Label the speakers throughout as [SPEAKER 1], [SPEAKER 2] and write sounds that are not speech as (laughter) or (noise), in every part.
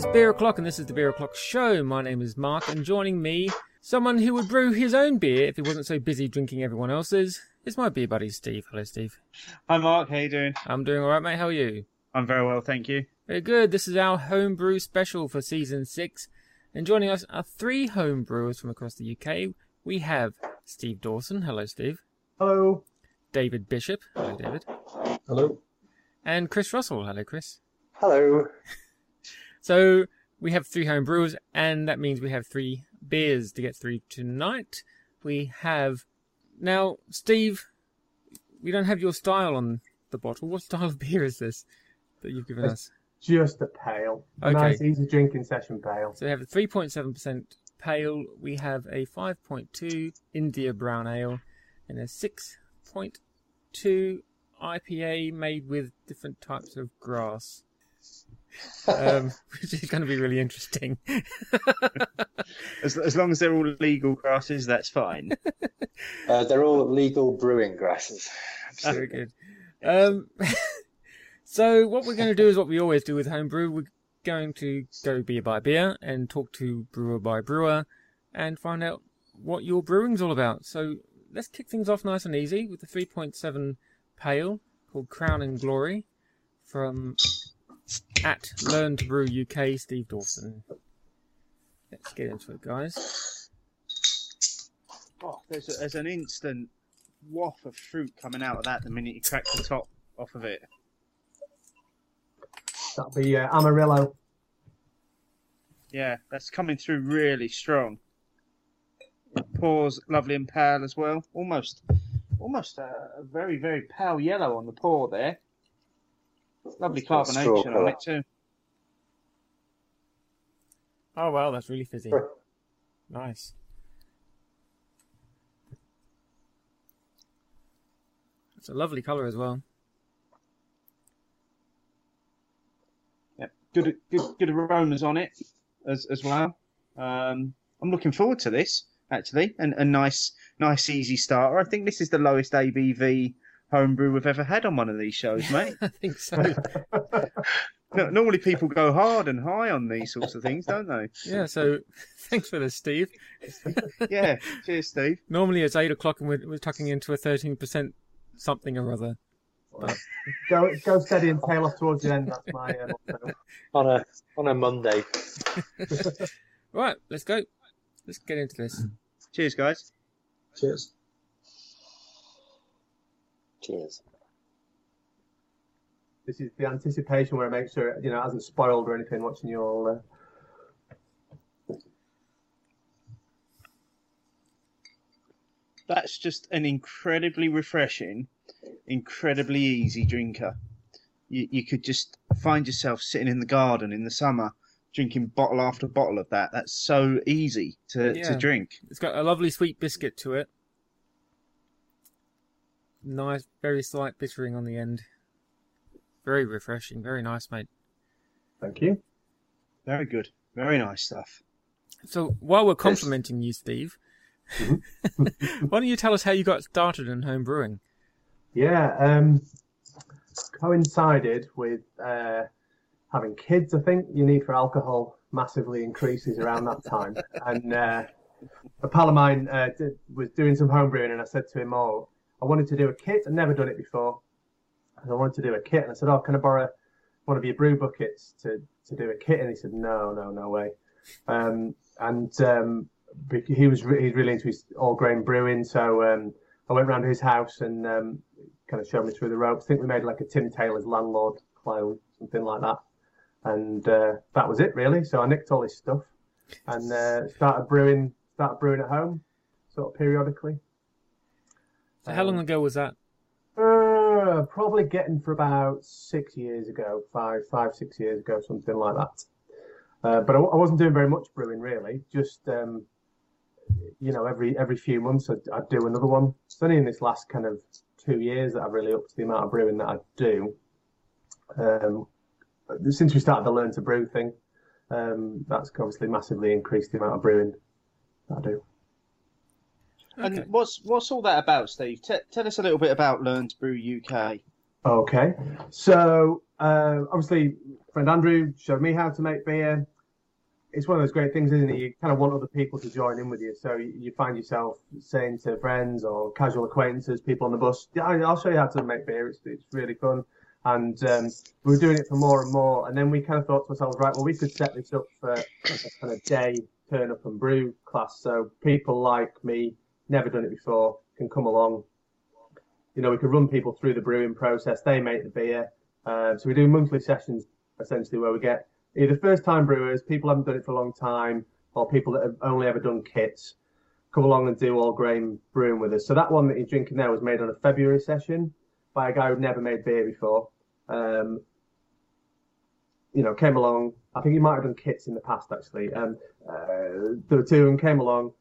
[SPEAKER 1] It's beer o'clock, and this is the beer o'clock show. My name is Mark, and joining me, someone who would brew his own beer if he wasn't so busy drinking everyone else's, is my beer buddy Steve. Hello, Steve.
[SPEAKER 2] Hi, Mark. How you doing?
[SPEAKER 1] I'm doing all right, mate. How are you?
[SPEAKER 2] I'm very well, thank you.
[SPEAKER 1] Very good. This is our homebrew special for season six, and joining us are three home brewers from across the UK. We have Steve Dawson. Hello, Steve.
[SPEAKER 3] Hello.
[SPEAKER 1] David Bishop. Hello, David.
[SPEAKER 3] Hello.
[SPEAKER 1] And Chris Russell. Hello, Chris.
[SPEAKER 3] Hello.
[SPEAKER 1] So we have three home brewers, and that means we have three beers to get through tonight. We have now, Steve. We don't have your style on the bottle. What style of (laughs) beer is this that you've given us?
[SPEAKER 3] Just a pale.
[SPEAKER 1] Okay.
[SPEAKER 3] Nice, easy drinking session pale.
[SPEAKER 1] So we have a 3.7% pale. We have a 5.2 India brown ale, and a 6.2 IPA made with different types of grass. Um, (laughs) which is going to be really interesting. (laughs)
[SPEAKER 2] As, as long as they're all legal grasses, that's fine. (laughs)
[SPEAKER 4] Uh, they're all legal brewing grasses.
[SPEAKER 1] Very good. Um, so what we're going to do is what we always do with homebrew. We're going to go beer by beer and talk to brewer by brewer and find out what your brewing's all about. So let's kick things off nice and easy with the 3.7 pale called Crown and Glory from at Learn to Brew UK, Steve Dawson. Let's get into it, guys.
[SPEAKER 2] Oh, there's, a, there's an instant waft of fruit coming out of that the minute you crack the top off of it.
[SPEAKER 3] That'll be uh, Amarillo.
[SPEAKER 2] Yeah, that's coming through really strong. It pours lovely and pale as well. Almost, almost a, a very, very pale yellow on the pour there. Lovely
[SPEAKER 4] Got a straw
[SPEAKER 2] carbonation on
[SPEAKER 4] colour.
[SPEAKER 2] it too.
[SPEAKER 1] Oh wow, that's really fizzy. Nice. It's a lovely colour as well.
[SPEAKER 2] Yeah, good, good, good aromas on it as as well. Um, I'm looking forward to this actually, and a nice, nice easy starter. I think this is the lowest ABV homebrew we've ever had on one of these shows, mate. (laughs)
[SPEAKER 1] I think so. (laughs)
[SPEAKER 2] No, normally people go hard and high on these sorts of things, don't they? (laughs)
[SPEAKER 1] yeah, so thanks for this, Steve.
[SPEAKER 2] Yeah. Cheers, Steve.
[SPEAKER 1] Normally it's 8 o'clock and we're, we're tucking into a 13% something or other.
[SPEAKER 3] Go, go steady and tail off towards the end. That's my uh, motto.
[SPEAKER 4] On a on a Monday.
[SPEAKER 1] Right, let's go. Let's get into this.
[SPEAKER 2] Cheers, guys.
[SPEAKER 4] Cheers. Cheers.
[SPEAKER 3] This is the anticipation where I make sure you know it hasn't spoiled or anything. Watching you all. Uh...
[SPEAKER 2] That's just an incredibly refreshing, incredibly easy drinker. You, you could just find yourself sitting in the garden in the summer, drinking bottle after bottle of that. That's so easy to,
[SPEAKER 1] Yeah.
[SPEAKER 2] to drink.
[SPEAKER 1] It's got a lovely sweet biscuit to it. Nice, very slight bittering on the end. Very refreshing. Very nice, mate.
[SPEAKER 3] Thank you.
[SPEAKER 2] Very good. Very nice stuff.
[SPEAKER 1] So while we're complimenting you, Steve, (laughs) why don't you tell us how you got started in home brewing?
[SPEAKER 3] Yeah. Um, coincided with uh, having kids. I think your need for alcohol massively increases around that time. (laughs) And uh, a pal of mine uh, did, was doing some home brewing, and I said to him, "Oh, I wanted to do a kit. I'd never done it before. And I wanted to do a kit." And I said, "Oh, can I borrow one of your brew buckets to to do a kit?" And he said, "No, no, no way." Um, and um, he was re- he's really into his all grain brewing, so um, I went round to his house and um, kind of showed me through the ropes. I think we made like a Tim Taylor's landlord clone, something like that. And uh, that was it really. So I nicked all his stuff and uh, started brewing. Started brewing at home, sort of periodically.
[SPEAKER 1] So how long ago was that?
[SPEAKER 3] Uh, probably getting for about six years ago, five, five, six years ago, something like that. Uh, but I, I wasn't doing very much brewing really. Just um, you know, every every few months I'd, I'd do another one. It's only in this last kind of two years that I've really upped the amount of brewing that I do. Um, since we started the learn to brew thing, um, that's obviously massively increased the amount of brewing that I do.
[SPEAKER 2] And
[SPEAKER 1] Okay.
[SPEAKER 2] what's what's all that about, Steve? T- tell us a little bit about Learn to Brew UK.
[SPEAKER 3] Okay, so uh, obviously friend Andrew showed me how to make beer. It's one of those great things, isn't it? You kind of want other people to join in with you, so you, you find yourself saying to friends or casual acquaintances, people on the bus, "Yeah, I'll show you how to make beer. It's it's really fun." And um, we were doing it for more and more, and then we kind of thought to ourselves, right, well, we could set this up for a kind of day turn up and brew class, so people like me, never done it before, can come along. You know, we can run people through the brewing process. They make the beer. Uh, so we do monthly sessions essentially where we get either first time brewers, people haven't done it for a long time, or people that have only ever done kits come along and do all grain brewing with us. So that one that you're drinking now was made on a February session by a guy who'd never made beer before. Um, you know, came along. I think he might have done kits in the past actually. Um, uh, there were two of them came along.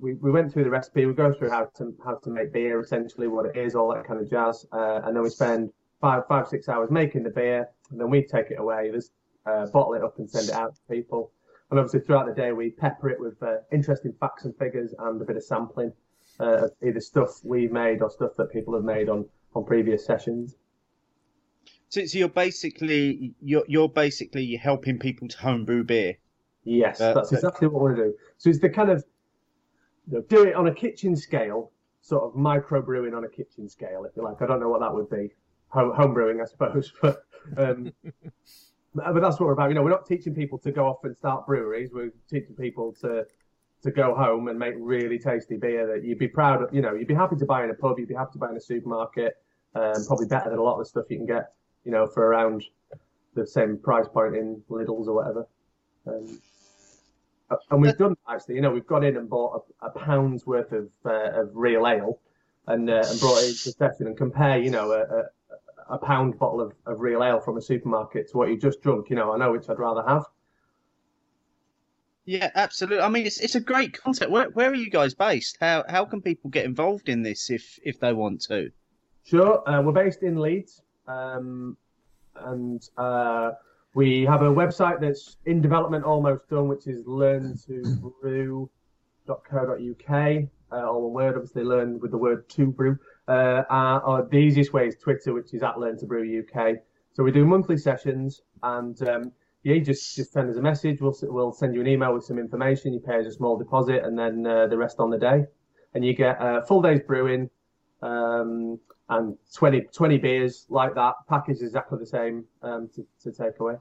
[SPEAKER 3] We, we went through the recipe. We go through how to how to make beer, essentially what it is, all that kind of jazz, uh, and then we spend five five six hours making the beer, and then we take it away, just uh, bottle it up and send it out to people. And obviously throughout the day we pepper it with uh, interesting facts and figures and a bit of sampling, uh, either stuff we've made or stuff that people have made on on previous sessions.
[SPEAKER 2] So, so you're basically you're you're basically helping people to homebrew beer.
[SPEAKER 3] Yes,
[SPEAKER 2] Uh,
[SPEAKER 3] that's exactly what we want to do. So it's the kind of you know, do it on a kitchen scale, sort of micro brewing on a kitchen scale, if you like. I don't know what that would be. Home, home brewing, I suppose. (laughs) But um, but that's what we're about. You know, we're not teaching people to go off and start breweries. We're teaching people to to go home and make really tasty beer that you'd be proud of. You know, you'd be happy to buy in a pub. You'd be happy to buy in a supermarket. Um, probably better than a lot of the stuff you can get. You know, for around the same price point in Lidl's or whatever. Um, and we've done that, actually. You know, we've gone in and bought a, a pound's worth of uh, of real ale, and uh, and brought it into session and compare. You know, a, a, a pound bottle of, of real ale from a supermarket to what you just drunk. You know, I know which I'd rather have.
[SPEAKER 2] Yeah, absolutely. I mean, it's it's a great concept. Where where are you guys based? How how can people get involved in this if if they want to?
[SPEAKER 3] Sure, uh, we're based in Leeds, um, and uh, we have a website that's in development, almost done, which is learntobrew.co.uk. Uh, all one word, obviously, learn with the word to brew. Uh, the easiest way is Twitter, which is at Learn. So we do monthly sessions, and um, yeah, just just send us a message. We'll we'll send you an email with some information. You pay us a small deposit, and then uh, the rest on the day, and you get uh, full day's brewing. Um, and 20, 20 beers like that, packaged exactly the same um, to, to take away.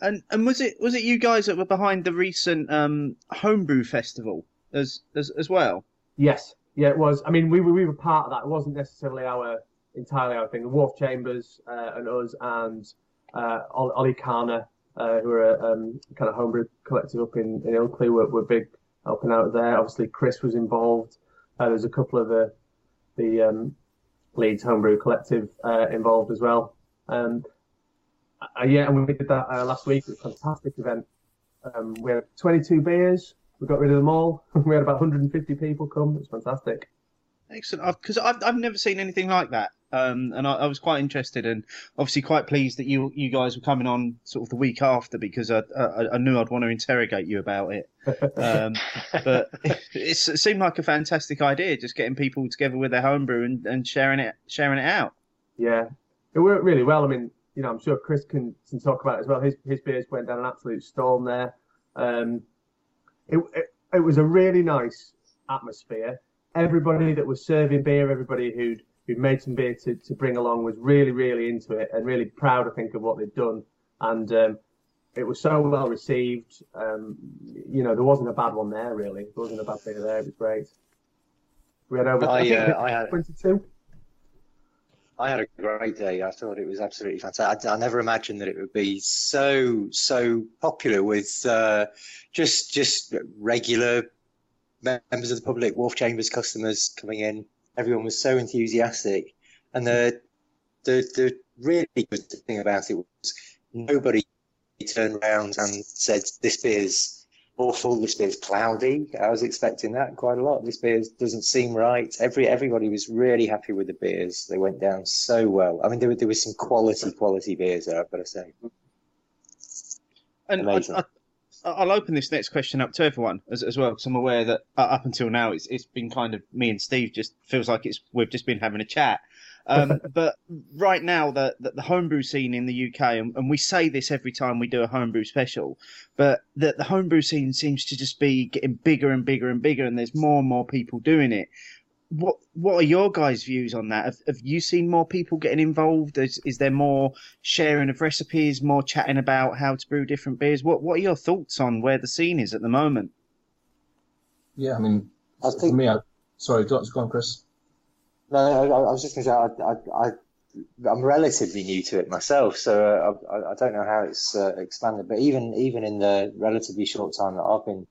[SPEAKER 2] And and was it was it you guys that were behind the recent um, homebrew festival as as as well?
[SPEAKER 3] Yes, yeah, it was. I mean, we were we were part of that. It wasn't necessarily our entirely our thing. The Wharf Chambers uh, and us and uh, Olicana, uh, who are a um, kind of homebrew collective up in, in Ilkley, were, were big helping out there. Obviously, Chris was involved. Uh, there's a couple of the the um, Leeds Homebrew Collective uh, involved as well. Um, uh, yeah, and we did that uh, last week. It was a fantastic event. Um, we had 22 beers. We got rid of them all. (laughs) we had about 150 people come. It was fantastic.
[SPEAKER 2] Excellent, because I've I've never seen anything like that, um, and I, I was quite interested and obviously quite pleased that you you guys were coming on sort of the week after because I I, I knew I'd want to interrogate you about it. Um, (laughs) but (laughs) it's, it seemed like a fantastic idea, just getting people together with their homebrew and, and sharing it sharing it out.
[SPEAKER 3] Yeah, it worked really well. I mean, you know, I'm sure Chris can, can talk about it as well. His his beers went down an absolute storm there. Um, it, it it was a really nice atmosphere. Everybody that was serving beer, everybody who'd who'd made some beer to, to bring along was really really into it and really proud, I think, of what they'd done. And um, it was so well received. Um, you know, there wasn't a bad one there really. There wasn't a bad beer there. It was great. We had over I
[SPEAKER 4] I, uh, I had
[SPEAKER 3] 22.
[SPEAKER 4] I had a great day. I thought it was absolutely fantastic. I, I never imagined that it would be so so popular with uh, just just regular members of the public, Wharf Chambers customers coming in. Everyone was so enthusiastic, and the the the really good thing about it was nobody turned around and said this beer's awful. This beer's cloudy. I was expecting that quite a lot. This beer doesn't seem right. Every everybody was really happy with the beers. They went down so well. I mean, there were there were some quality quality beers there. I've got to say.
[SPEAKER 2] And I,
[SPEAKER 4] Amazing.
[SPEAKER 2] I, I'll open this next question up to everyone as, as well, because I'm aware that uh, up until now it's it's been kind of me and Steve. Just feels like it's we've just been having a chat. Um, (laughs) but right now, the, the, the homebrew scene in the UK, and, and, we say this every time we do a homebrew special, but the, the homebrew scene seems to just be getting bigger and bigger and bigger, and there's more and more people doing it what what are your guys' views on that? Have, have you seen more people getting involved? Is, is there more sharing of recipes, more chatting about how to brew different beers? What what are your thoughts on where the scene is at the moment?
[SPEAKER 5] Yeah, I mean, I think for me, I, sorry, go, go on, Chris.
[SPEAKER 4] No, I, I was just going to say, I, I, I, am relatively new to it myself, so uh, I, I, don't know how it's uh, expanded. But even even in the relatively short time that I've been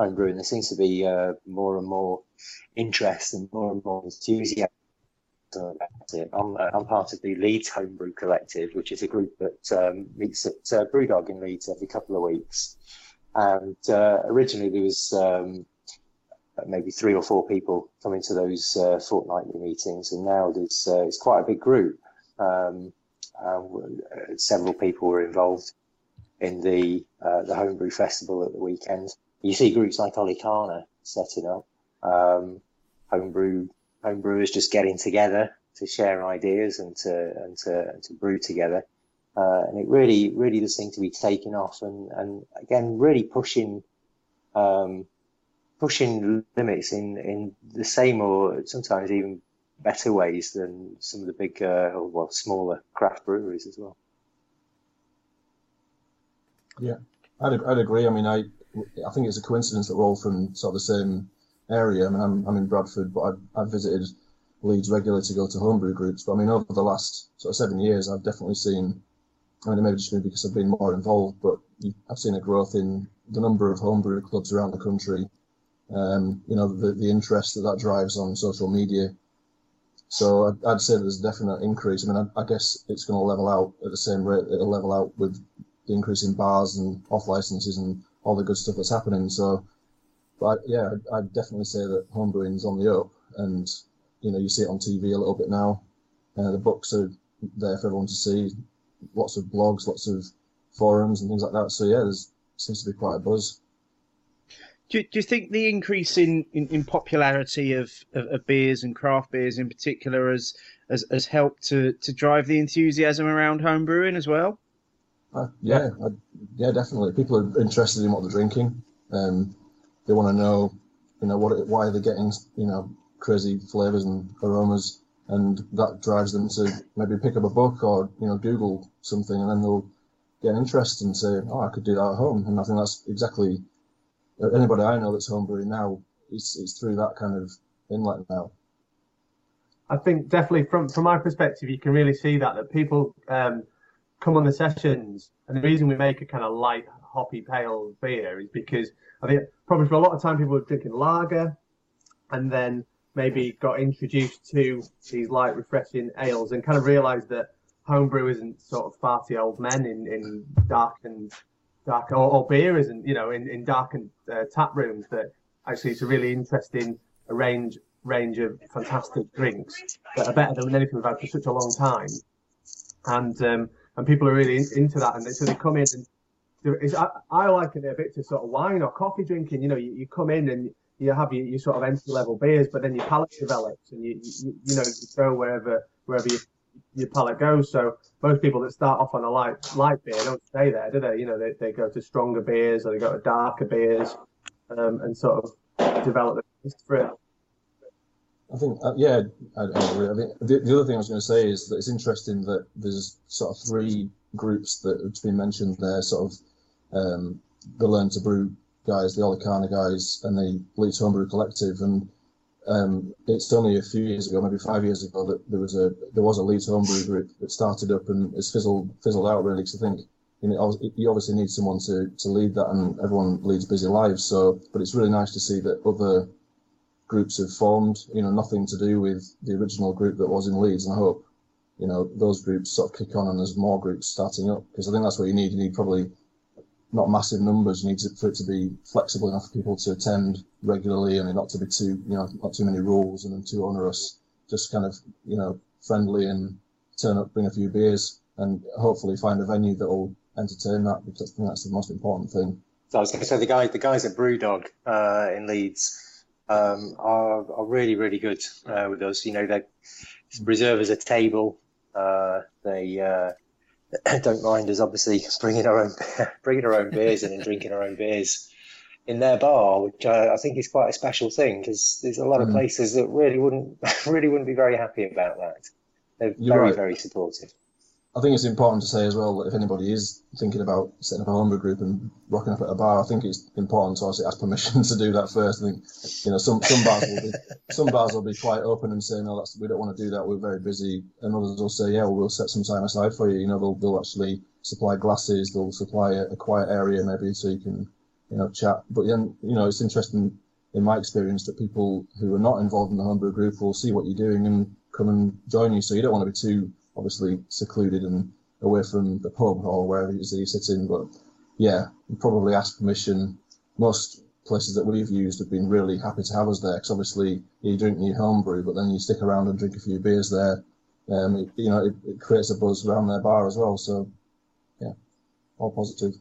[SPEAKER 4] homebrewing, there seems to be uh, more and more interest and more and more enthusiasm about it. I'm, uh, I'm part of the Leeds Homebrew Collective, which is a group that um, meets at uh, Brewdog in Leeds every couple of weeks. And uh, originally there was um, maybe three or four people coming to those uh, fortnightly meetings, and now there's uh, it's quite a big group. Um, several people were involved in the the homebrew festival at the weekend. You see groups like Olicana setting up um, homebrew homebrewers just getting together to share ideas and to and to and to brew together. Uh, and it really really does seem to be taking off and and again really pushing um, pushing limits in in the same or sometimes even better ways than some of the big uh, or well smaller craft breweries as well.
[SPEAKER 5] Yeah, I'd, I'd agree. I mean, I I think it's a coincidence that we're all from sort of the same area. I mean, I'm, I'm in Bradford, but I've, I've visited Leeds regularly to go to homebrew groups. But I mean, over the last sort of seven years, I've definitely seen. I mean, it may just be because I've been more involved, but I've seen a growth in the number of homebrew clubs around the country. Um, you know, the, the interest that that drives on social media. So I'd, I'd say there's a definite increase. I mean, I, I guess it's going to level out at the same rate. It'll level out with the increase in bars and off licenses and all the good stuff that's happening. So but yeah, I'd definitely say that homebrewing's on the up, and you know you see it on TV a little bit now. Uh, the books are there for everyone to see. Lots of blogs, lots of forums and things like that. So yeah, there seems to be quite a buzz.
[SPEAKER 2] Do, do you think the increase in, in, in popularity of, of, of, beers and craft beers in particular has, has, has helped to, to drive the enthusiasm around homebrewing as well?
[SPEAKER 5] Uh, yeah, I, yeah, definitely. People are interested in what they're drinking. Um, they want to know, you know, what why they're getting, you know, crazy flavors and aromas, and that drives them to maybe pick up a book or you know Google something, and then they'll get interested and say, oh, I could do that at home. And I think that's exactly anybody I know that's homebrewing now. It's it's through that kind of inlet now.
[SPEAKER 3] I think definitely from from my perspective, you can really see that that people um, come on the sessions, and the reason we make a kind of light hoppy pale beer is because I think probably for a lot of time people were drinking lager and then maybe got introduced to these light refreshing ales and kind of realized that homebrew isn't sort of farty old men in, in dark and dark or, or beer isn't you know in, in darkened uh, tap rooms that actually it's a really interesting range range of fantastic drinks that are better than anything we've had for such a long time. And um, and people are really in, into that and so they come in and I, I it a bit to sort of wine or coffee drinking. You know, you, you come in and you have your, your sort of entry level beers, but then your palate develops and you, you, you know, you go wherever, wherever your, your palate goes. So most people that start off on a light, light beer don't stay there, do they? You know, they, they go to stronger beers or they go to darker beers, um, and sort of develop the taste for it.
[SPEAKER 5] I think, uh, yeah, I, I agree. I think the, the other thing I was going to say is that it's interesting that there's sort of three groups that have been mentioned there, sort of um, the Learn to Brew guys, the Olicana guys, and the Leeds Homebrew Collective. And um, it's only a few years ago, maybe five years ago, that there was a there was a Leeds Homebrew group that started up and it's fizzled fizzled out really. Because I think you, know, you obviously need someone to, to lead that, and everyone leads busy lives. So, but it's really nice to see that other groups have formed. You know, nothing to do with the original group that was in Leeds, and I hope you know those groups sort of kick on and there's more groups starting up because I think that's what you need. You need probably not massive numbers. You need to, for it to be flexible enough for people to attend regularly and not to be too, you know, not too many rules and too onerous. Just kind of, you know, friendly and turn up, bring a few beers and hopefully find a venue that will entertain that because I think that's the most important thing.
[SPEAKER 4] So I was going to say the guy, the guys at BrewDog uh, in Leeds um, are, are really, really good uh, with us. You know, they reserve us a table. Uh, they uh, (clears throat) don't mind us obviously bringing our own (laughs) bringing our own beers in and drinking our own beers in their bar, which I, I think is quite a special thing because there's a lot of
[SPEAKER 5] Mm.
[SPEAKER 4] places that really wouldn't (laughs) really wouldn't be very happy about that. They're
[SPEAKER 5] You're
[SPEAKER 4] very,
[SPEAKER 5] right.
[SPEAKER 4] very supportive.
[SPEAKER 5] I think it's important to say as well that if anybody is thinking about setting up a homebrew group and rocking up at a bar, I think it's important to obviously ask permission (laughs) to do that first. I think you know some some bars will be some bars will be quite open and say no, that's we don't want to do that. We're very busy, and others will say yeah, well, we'll set some time aside for you. You know, they'll they'll actually supply glasses, they'll supply a, a quiet area maybe so you can you know chat. But then you know it's interesting in my experience that people who are not involved in the homebrew group will see what you're doing and come and join you. So you don't want to be too obviously secluded and away from the pub or wherever it is that in. But yeah, you probably ask permission. Most places that we've used have been really happy to have us there because obviously you drink your homebrew, but then you stick around and drink a few beers there. Um, it, you know, it, it creates a buzz around their bar as well. So yeah, all positive.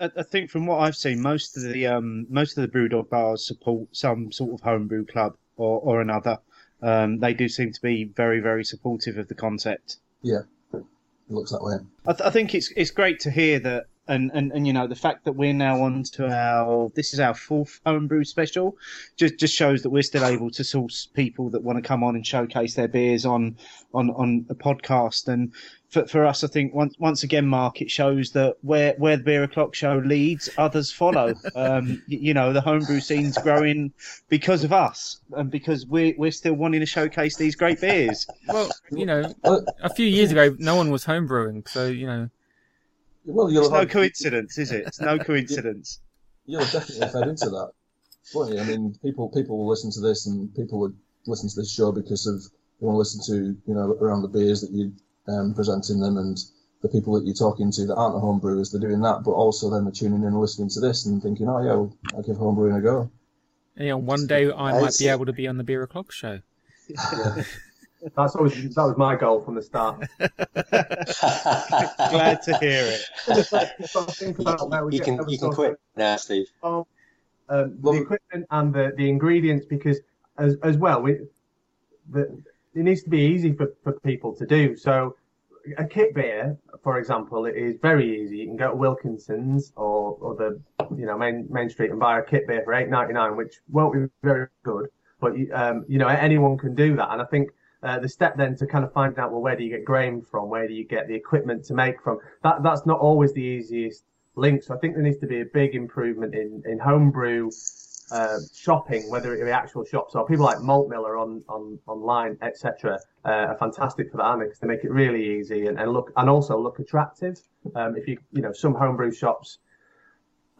[SPEAKER 2] I, I think from what I've seen, most of the um, most of the brewdog bars support some sort of homebrew club or, or another. Um, they do seem to be very very supportive of the concept.
[SPEAKER 5] Yeah, it looks that way.
[SPEAKER 2] I, th- I think it's it's great to hear that, and, and, and you know the fact that we're now on to our this is our fourth homebrew special, just just shows that we're still able to source people that want to come on and showcase their beers on on on a podcast. And for for us, I think once once again, Mark, it shows that where where the beer o'clock show leads, others follow. (laughs) um, y- you know the homebrew scene's growing because of us, and because we're we're still wanting to showcase these great beers.
[SPEAKER 1] Well, you know, a few years ago, no one was homebrewing, so you know,
[SPEAKER 5] well you'll
[SPEAKER 2] It's no
[SPEAKER 5] have,
[SPEAKER 2] coincidence, is it? It's no (laughs) (laughs) coincidence.
[SPEAKER 5] you'll have definitely fed into that. won't? I mean, people people will listen to this, and people would listen to this show because of they want to listen to you know around the beers that you um, presenting them and the people that you're talking to that aren't home brewers. They're doing that, but also then they're tuning in and listening to this and thinking, oh yeah, well, I'll give home brewing a go.
[SPEAKER 1] you know, one day I
[SPEAKER 4] I
[SPEAKER 1] might be able to be on the beer o'clock show. (laughs)
[SPEAKER 3] That's always that was my goal from the start. (laughs)
[SPEAKER 2] Glad to hear it.
[SPEAKER 3] Just like- just like think about where we
[SPEAKER 4] you can you can quit now, Steve.
[SPEAKER 3] um,
[SPEAKER 5] Well-
[SPEAKER 3] the equipment and the, the ingredients because as as well we the, it needs to be easy for, for people to do. So a kit beer, for example, it is very easy. You can go to Wilkinson's or, or the you know main main street and buy a kit beer for eight ninety nine, which won't be very good, but you- um, you know anyone can do that. And I think uh, the step then to kind of find out well where do you get grain from, where do you get the equipment to make from. That that's not always the easiest link. So I think there needs to be a big improvement in in homebrew uh, shopping, whether it be actual shops or people like Malt Miller on, on online, etc., uh, are fantastic for that because they make it really easy and, and look and also look attractive. Um, if you you know some homebrew shops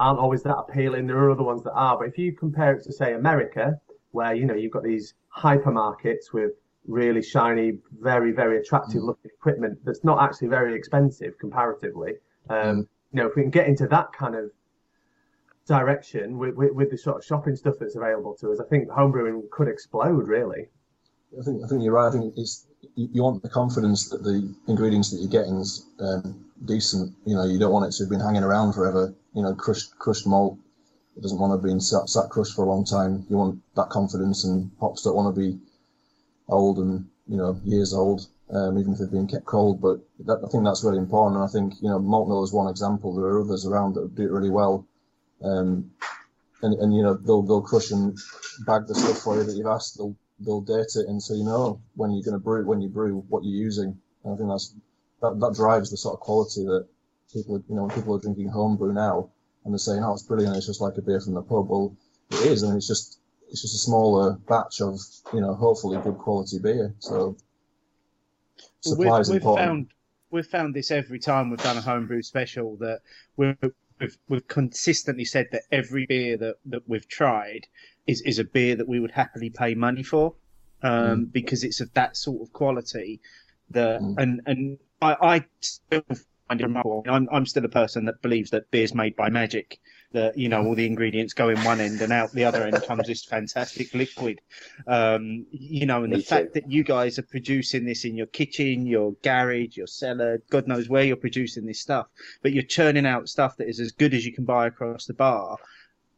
[SPEAKER 3] aren't always that appealing, there are other ones that are. But if you compare it to say America, where you know you've got these hypermarkets with really shiny, very very attractive looking equipment that's not actually very expensive comparatively. Um, You know, if we can get into that kind of direction with, with, with the sort of shopping stuff that's available to us, I think homebrewing could explode really.
[SPEAKER 5] I think I think you're right. I think it's you, you want the confidence that the ingredients that you're getting is um, decent. You know, you don't want it to have been hanging around forever. You know, crushed crushed malt. It doesn't want to have been sat, sat crushed for a long time. You want that confidence, and hops don't want to be old and you know years old, um, even if they've been kept cold. But that, I think that's really important. And I think you know malt mill is one example. There are others around that do it really well. Um, and, and you know they'll they'll crush and bag the stuff for you that you've asked. They'll they'll date it, and so you know when you're going to brew when you brew what you're using. And I think that's that that drives the sort of quality that people you know when people are drinking home brew now and they're saying oh it's brilliant it's just like a beer from the pub. Well, it is. I mean it's just it's just a smaller batch of you know hopefully good quality beer. So supply
[SPEAKER 2] we've,
[SPEAKER 5] is important.
[SPEAKER 2] found we've found this every time we've done a homebrew special that we've we've, we've consistently said that every beer that, that we've tried is, is a beer that we would happily pay money for um, because it's of that sort of quality that
[SPEAKER 5] Mm.
[SPEAKER 2] and and I, I still I'm I'm still a person that believes that beer's made by magic. That you know all the ingredients go in one end and out the other end comes this fantastic liquid. Um, you know, and
[SPEAKER 4] Me
[SPEAKER 2] the fact that you guys are producing this in your kitchen, your garage, your cellar, God knows where you're producing this stuff, but you're churning out stuff that is as good as you can buy across the bar.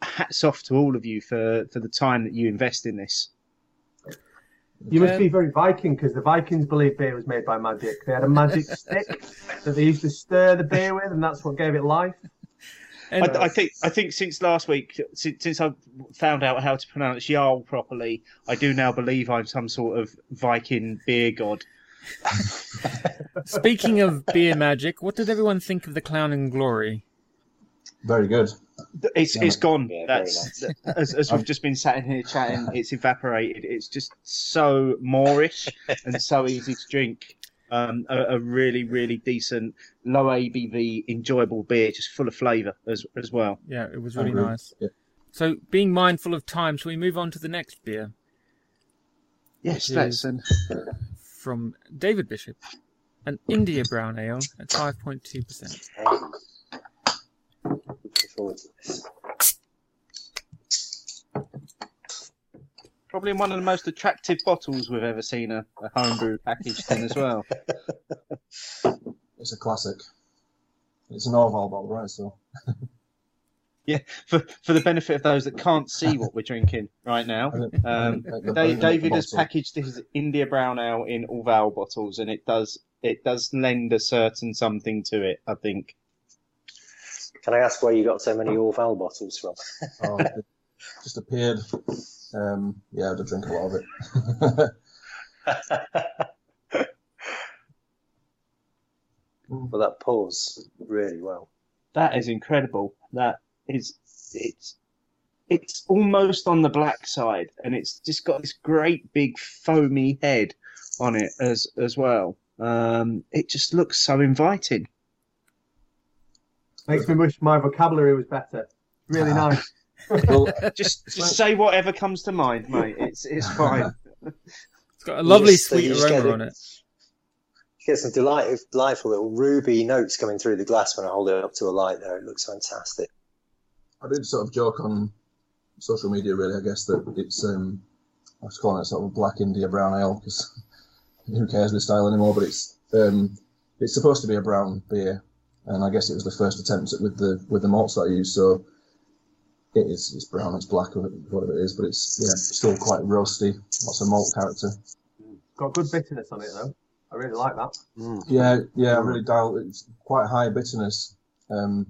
[SPEAKER 2] Hats off to all of you for for the time that you invest in this.
[SPEAKER 3] You must be very Viking because the Vikings believed beer was made by magic. They had a magic (laughs) stick that they used to stir the beer with, and that's what gave it life.
[SPEAKER 1] And-
[SPEAKER 2] I, I think I think since last week, since, since I found out how to pronounce Jarl properly, I do now believe I'm some sort of Viking beer god. (laughs)
[SPEAKER 1] Speaking of beer magic, what did everyone think of the Crown and Glory?
[SPEAKER 5] Very good.
[SPEAKER 2] It's
[SPEAKER 5] Yeah.
[SPEAKER 2] it's gone.
[SPEAKER 4] Yeah, very
[SPEAKER 2] That's as, as we've just been sat in here chatting. It's evaporated. It's just so moorish and so easy to drink. Um, a, a really really decent low ABV, enjoyable beer, just full of flavour as as well.
[SPEAKER 1] Yeah, it was really
[SPEAKER 5] Agreed.
[SPEAKER 1] nice.
[SPEAKER 5] Yeah.
[SPEAKER 1] So, being mindful of time, shall we move on to the next beer
[SPEAKER 2] Yes,
[SPEAKER 1] Which
[SPEAKER 2] that's
[SPEAKER 1] is-
[SPEAKER 2] an,
[SPEAKER 1] from David Bishop, an India Brown Ale at 5.2%.
[SPEAKER 4] Hey. Looking forward to this.
[SPEAKER 2] probably one of the most attractive bottles we've ever seen a, a homebrew packaged in as well. (laughs)
[SPEAKER 5] It's a classic. It's an Orval bottle, right? So (laughs) yeah,
[SPEAKER 2] for for the benefit of those that can't see what we're drinking right now,
[SPEAKER 5] I think, I
[SPEAKER 2] um,
[SPEAKER 5] think- I think
[SPEAKER 2] Da-
[SPEAKER 5] the
[SPEAKER 2] David has packaged his India Brown Ale in Orval bottles, and it does it does lend a certain something to it. I think.
[SPEAKER 4] Can I ask where you got so many Orval bottles from?
[SPEAKER 5] Oh, (laughs) it just appeared. Um, yeah, I had to drink a lot of it. (laughs)
[SPEAKER 4] well, that pours really well.
[SPEAKER 2] That is incredible. That is it's it's almost on the black side, and it's just got this great big foamy head on it as as well. Um, it just looks so inviting.
[SPEAKER 3] Makes me wish my vocabulary was better. Really nice. (laughs)
[SPEAKER 5] well, (laughs)
[SPEAKER 2] Just just say whatever comes to mind, mate. It's it's (laughs) fine.
[SPEAKER 1] It's got a lovely
[SPEAKER 4] just-
[SPEAKER 1] sweet
[SPEAKER 4] you just get
[SPEAKER 1] aroma
[SPEAKER 4] it.
[SPEAKER 1] on it.
[SPEAKER 4] You get some delight, delightful little ruby notes coming through the glass when I hold it up to a light there. It looks fantastic.
[SPEAKER 5] I did sort of joke on social media, really, I guess, that it's, um, I was calling it sort of a black India brown ale, because who cares with style anymore, but it's, um, it's supposed to be a brown beer, and I guess it was the first attempt at, with the, with the malts that I used, so it is, it's brown, it's black, whatever it is, but it's, yeah, still quite roasty, lots of malt character.
[SPEAKER 3] Got good bitterness on it though. I really like that.
[SPEAKER 5] Yeah, yeah, I really dial. It's quite high bitterness. Um,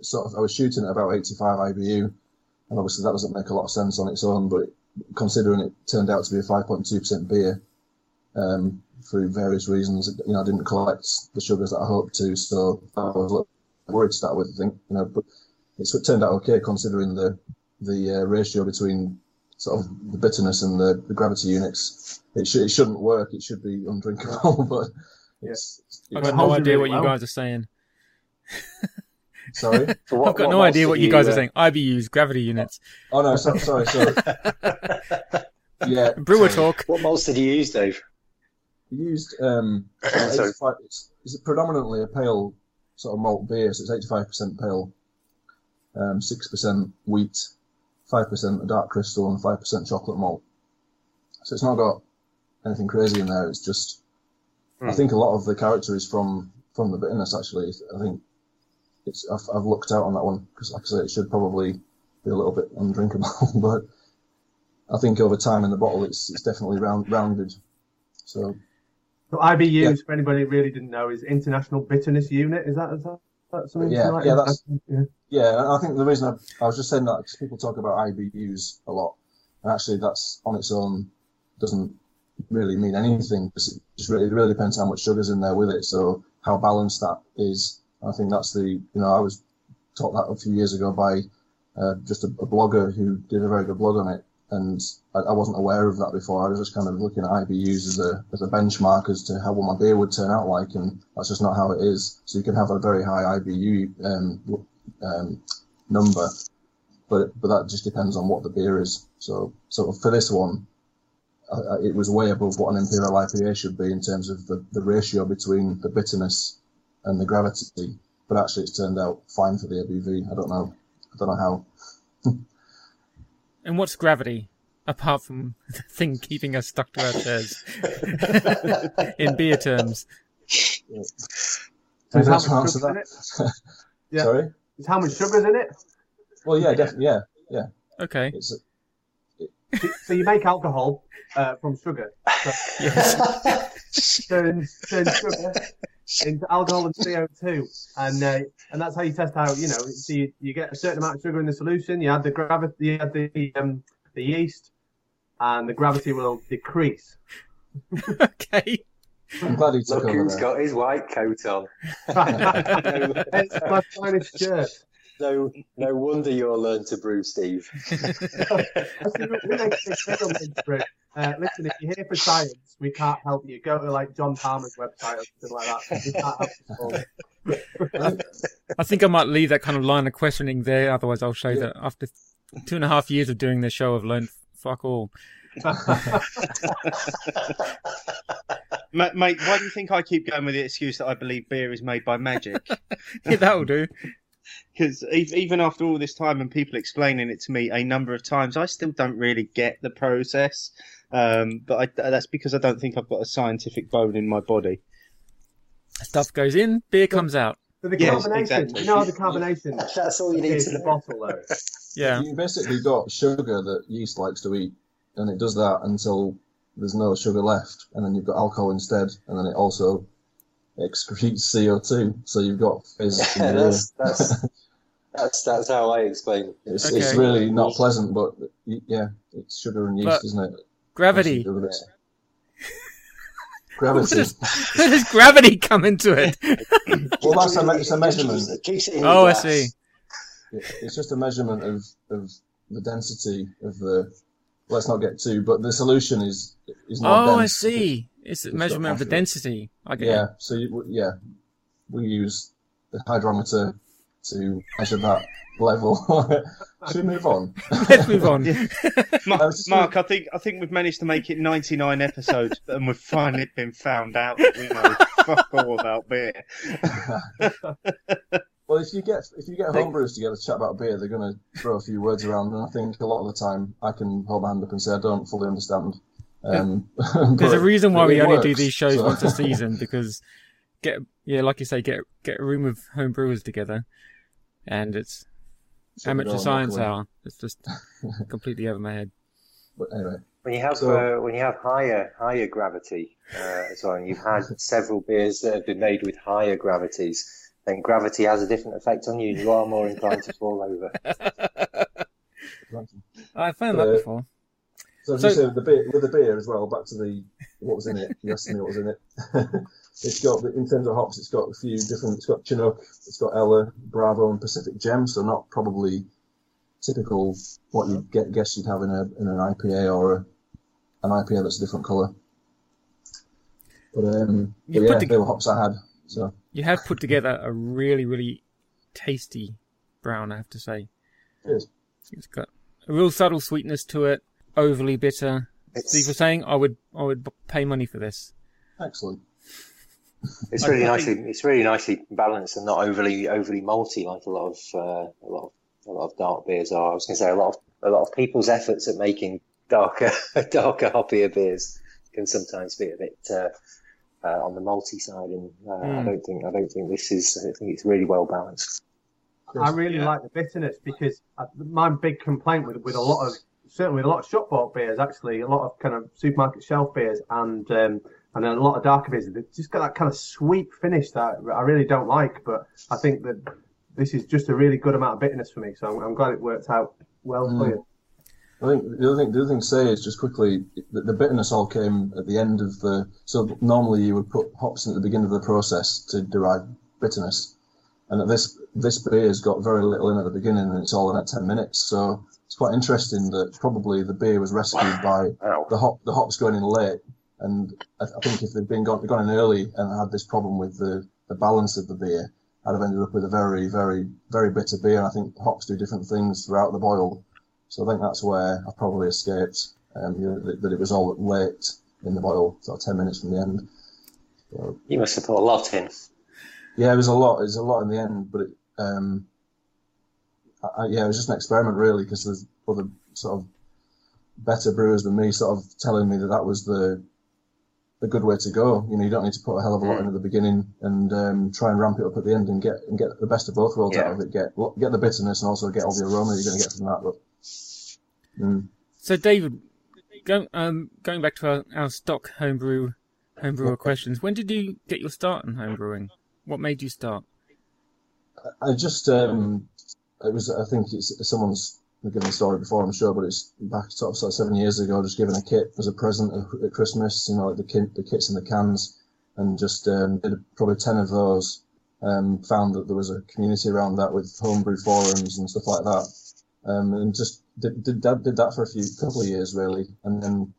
[SPEAKER 5] sort of, I was shooting at about 85 IBU, and obviously that doesn't make a lot of sense on its own. But considering it turned out to be a 5.2% beer, um, for various reasons, you know, I didn't collect the sugars that I hoped to, so I was a little worried to start with. I think, you know, but it's it turned out okay considering the the uh, ratio between sort of the bitterness and the, the gravity units. It, should it shouldn't work. It should be undrinkable, (laughs) but it's,
[SPEAKER 1] I've got no idea
[SPEAKER 3] really
[SPEAKER 1] what you
[SPEAKER 3] well.
[SPEAKER 1] guys are saying. (laughs)
[SPEAKER 5] sorry. (laughs)
[SPEAKER 4] So what-
[SPEAKER 1] I've got no idea what
[SPEAKER 4] did
[SPEAKER 1] you guys
[SPEAKER 4] uh,
[SPEAKER 1] are saying. IBUs, gravity units,
[SPEAKER 5] Oh no, so, sorry. So yeah,
[SPEAKER 1] brewer
[SPEAKER 5] sorry.
[SPEAKER 1] talk.
[SPEAKER 4] What malts did you use, Dave?
[SPEAKER 5] Used um, (clears throat) it's, it's predominantly a pale sort of malt beer, so it's 85% pale, um, 6% wheat, 5% dark crystal, and 5% chocolate malt. So it's not got anything crazy in there. It's just, I
[SPEAKER 2] Hmm.
[SPEAKER 5] think a lot of the character is from from the bitterness. Actually, I think it's I've, I've looked out on that one because, like I say, it should probably be a little bit undrinkable, (laughs) but I think over time in the bottle, it's it's definitely round, rounded. So
[SPEAKER 3] So IBUs,
[SPEAKER 5] Yeah.
[SPEAKER 3] for anybody who really didn't know, is International Bitterness Unit. Is that, is that, something?
[SPEAKER 5] Yeah,
[SPEAKER 3] like
[SPEAKER 5] yeah, that's-
[SPEAKER 3] yeah.
[SPEAKER 5] Yeah, I think the reason I, I was just saying that because people talk about IBUs a lot, and actually that's on its own doesn't really mean anything. It just really, it really depends how much sugar's in there with it. So how balanced that is. I think that's the you know I was taught that a few years ago by uh, just a, a blogger who did a very good blog on it, and I, I wasn't aware of that before. I was just kind of looking at IBUs as a as a benchmark as to how well my beer would turn out like, and that's just not how it is. So you can have a very high IBU um, um, number, but but that just depends on what the beer is. So so for this one, it was way above what an imperial IPA should be in terms of the, the ratio between the bitterness and the gravity, but actually it's turned out fine for the ABV. I don't know. I don't know how.
[SPEAKER 1] And what's gravity? Apart from (laughs) the thing keeping us stuck to our chairs. (laughs) in beer terms.
[SPEAKER 3] So
[SPEAKER 5] Who
[SPEAKER 3] how much
[SPEAKER 5] answer
[SPEAKER 3] sugar's in it? (laughs) Yeah.
[SPEAKER 5] Sorry.
[SPEAKER 3] It's how much sugar's in it.
[SPEAKER 5] Well, yeah, definitely. Yeah, yeah.
[SPEAKER 1] Okay.
[SPEAKER 5] it's
[SPEAKER 3] So you make alcohol uh, from sugar. So
[SPEAKER 1] Yes.
[SPEAKER 3] turn, turn sugar into alcohol and CO2, and uh, and that's how you test out. You know, so you, you get a certain amount of sugar in the solution. You add the gravity, you add the um, the yeast, and the gravity will decrease. (laughs)
[SPEAKER 1] okay.
[SPEAKER 5] I'm glad he took
[SPEAKER 4] Look
[SPEAKER 5] over
[SPEAKER 4] who's got his white coat on. (laughs)
[SPEAKER 3] it's my finest shirt.
[SPEAKER 4] No, no wonder you're learn to brew, Steve.
[SPEAKER 3] I see, we make big deal on Instagram. Uh, listen, if you're here for science, we can't help you. Go to like John Palmer's website or something like that. We can't help you. (laughs)
[SPEAKER 1] I think I might leave that kind of line of questioning there, otherwise I'll show that after two and a half years of doing this show I've learned fuck all. (laughs)
[SPEAKER 2] Mate, why do you think I keep going with the excuse that I believe beer is made by magic? (laughs)
[SPEAKER 1] Yeah, that'll do. (laughs)
[SPEAKER 2] Because even after all this time and people explaining it to me a number of times, I still don't really get the process. Um, but I, that's because I don't think I've got a scientific bone in my body.
[SPEAKER 1] Stuff goes in, beer comes out.
[SPEAKER 3] So the
[SPEAKER 2] Yes,
[SPEAKER 3] carbonation,
[SPEAKER 2] exactly.
[SPEAKER 3] you know the carbonation (laughs)
[SPEAKER 4] That's all you need to
[SPEAKER 3] in the bottle though. (laughs)
[SPEAKER 1] Yeah.
[SPEAKER 5] You basically got sugar that yeast likes to eat, and it does that until there's no sugar left, and then you've got alcohol instead, and then it also excretes CO2. So you've got fizz (laughs) in the air.
[SPEAKER 4] that's, that's, that's, that's how I explain.
[SPEAKER 5] It's,
[SPEAKER 1] Okay.
[SPEAKER 5] it's really not pleasant, but yeah, it's sugar and yeast,
[SPEAKER 1] But
[SPEAKER 5] isn't it?
[SPEAKER 1] Gravity.
[SPEAKER 5] That's the other bit. (laughs)
[SPEAKER 1] Where
[SPEAKER 5] Gravity.
[SPEAKER 1] does, where does gravity come into it? (laughs)
[SPEAKER 5] Well, that's a, it's a measurement.
[SPEAKER 4] Keeps it in
[SPEAKER 1] Oh, I see.
[SPEAKER 5] It's just a measurement of, of the density of the. Let's not get too, but the solution is is not
[SPEAKER 1] Oh, I see. It's a
[SPEAKER 5] It's
[SPEAKER 1] measurement of the density. I get
[SPEAKER 5] Yeah,
[SPEAKER 1] it.
[SPEAKER 5] so you, yeah, we use the hydrometer to measure that level. (laughs) Should we move on? (laughs)
[SPEAKER 1] Let's move on. (laughs)
[SPEAKER 2] Mark,
[SPEAKER 5] I was just
[SPEAKER 2] Mark, I think I think we've managed to make it 99 episodes, and we've finally been found out that we know fuck all about beer.
[SPEAKER 5] Well, if you get if you get homebrewers together to chat about beer, they're going to throw a few words around, and I think a lot of the time I can hold my hand up and say I don't fully understand. Um, (laughs)
[SPEAKER 1] There's a reason why we only do these shows
[SPEAKER 5] so-
[SPEAKER 1] once a season (laughs) because get yeah, like you say, get get a room of homebrewers together, and it's
[SPEAKER 5] So we
[SPEAKER 1] amateur science
[SPEAKER 5] luckily.
[SPEAKER 1] hour. It's just (laughs) completely over my head.
[SPEAKER 5] But anyway,
[SPEAKER 4] When you have
[SPEAKER 5] So-
[SPEAKER 4] uh, when you have higher higher gravity uh, as well, and you've had several beers that have been made with higher gravities, then gravity has a different effect on you. You are more inclined to (laughs) fall over.
[SPEAKER 1] I've found
[SPEAKER 5] Uh,
[SPEAKER 1] that before.
[SPEAKER 5] so,
[SPEAKER 1] So-
[SPEAKER 5] so you said the beer with the beer as well. Back to the what was in it. You asked me what was in it. (laughs) it's got in terms of hops. It's got a few different. It's got Chinook. It's got Ella, Bravo, and Pacific Gem. So not probably typical what you get guess you'd have in a in an IPA or a, an IPA that's a different colour. But um, but yeah,
[SPEAKER 1] the-
[SPEAKER 5] they were hops I had. So
[SPEAKER 1] You have put together a really, really tasty brown, I have to say.
[SPEAKER 5] Cheers.
[SPEAKER 1] It's got a real subtle sweetness to it, overly bitter. Steve was
[SPEAKER 4] It's,
[SPEAKER 1] saying I would I would pay money for this.
[SPEAKER 5] excellent.
[SPEAKER 4] it's really nicely it's really nicely balanced and not overly overly malty like a lot of uh, a lot of a lot of dark beers are. I was going to say a lot of a lot of people's efforts at making darker (laughs) darker hoppier beers can sometimes be a bit uh, uh, on the malty side, and uh, I
[SPEAKER 1] Mm.
[SPEAKER 4] don't think I don't think this is. I think it's really well balanced.
[SPEAKER 3] I really
[SPEAKER 2] Yeah.
[SPEAKER 3] like the bitterness because uh, my big complaint with with a lot of certainly with a lot of shop bought beers, actually a lot of kind of supermarket shelf beers and um, and a lot of darker beers, they've just got that kind of sweet finish that I really don't like. But I think that this is just a really good amount of bitterness for me, so I'm, I'm glad it worked out well for
[SPEAKER 5] Mm.
[SPEAKER 3] you.
[SPEAKER 5] I think the other thing, the other thing to say is just quickly that the bitterness all came at the end of the. So normally you would put hops in at the beginning of the process to derive bitterness, and at this this beer's got very little in at the beginning, and it's all in at ten minutes. So it's quite interesting that probably the beer was rescued by
[SPEAKER 4] Wow.
[SPEAKER 5] the hop the hops going in late, and I, I think if they'd been gone, gone in early and had this problem with the, the balance of the beer, I'd have ended up with a very very very bitter beer. And I think hops do different things throughout the boil. So I think that's where I probably escaped. Um, you know, that, that it was all late in the boil, sort of ten minutes from the end. So,
[SPEAKER 4] You must have put a lot in.
[SPEAKER 5] yeah, it was a lot. It was a lot in the end, but it, um, I, yeah, it was just an experiment really because there's other sort of better brewers than me sort of telling me that that was the a good way to go. You know, you don't need to put a hell of a lot in at the beginning and um, try and ramp it up at the end and get and get the best of both worlds
[SPEAKER 2] Yeah.
[SPEAKER 5] out of it. Get get the bitterness and also get all the aroma you're going to get from that. But mm.
[SPEAKER 1] So, David, go, um, going back to our, our stock homebrew homebrewer questions, when did you get your start in homebrewing? What made you start?
[SPEAKER 5] I just um, it was I think it's someone's given the story before I'm sure, but it's back sort of, sort of seven years ago. Just given a kit as a present at- Christmas, you know, like the kit, the kits and the cans, and just um, did probably ten of those. Um, found that there was a community around that with homebrew forums and stuff like that, um, and just did did that, did that for a few couple of years really, and then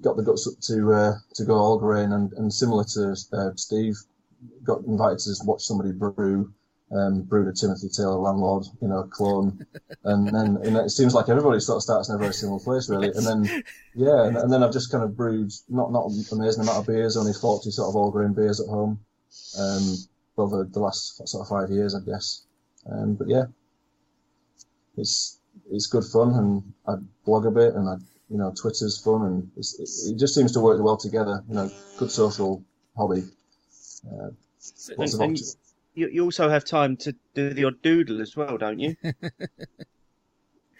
[SPEAKER 5] got the guts up to uh, to go all grain and, and similar to uh, Steve, got invited to watch somebody brew um, brewed a Timothy Taylor landlord, you know, clone, and then it seems like everybody sort of starts in a very similar place, really. And then, yeah, and, and then I've just kind of brewed not not an amazing amount of beers, only forty sort of all grain beers at home, um, over the last sort of five years, I guess. Um, but yeah, it's it's good fun, and I blog a bit, and I you know Twitter's fun, and it's, it, it just seems to work well together. You know, good social hobby. Uh, lots of
[SPEAKER 2] And- and
[SPEAKER 5] options.
[SPEAKER 2] You, you also have time to do the odd doodle as well, don't you? (laughs)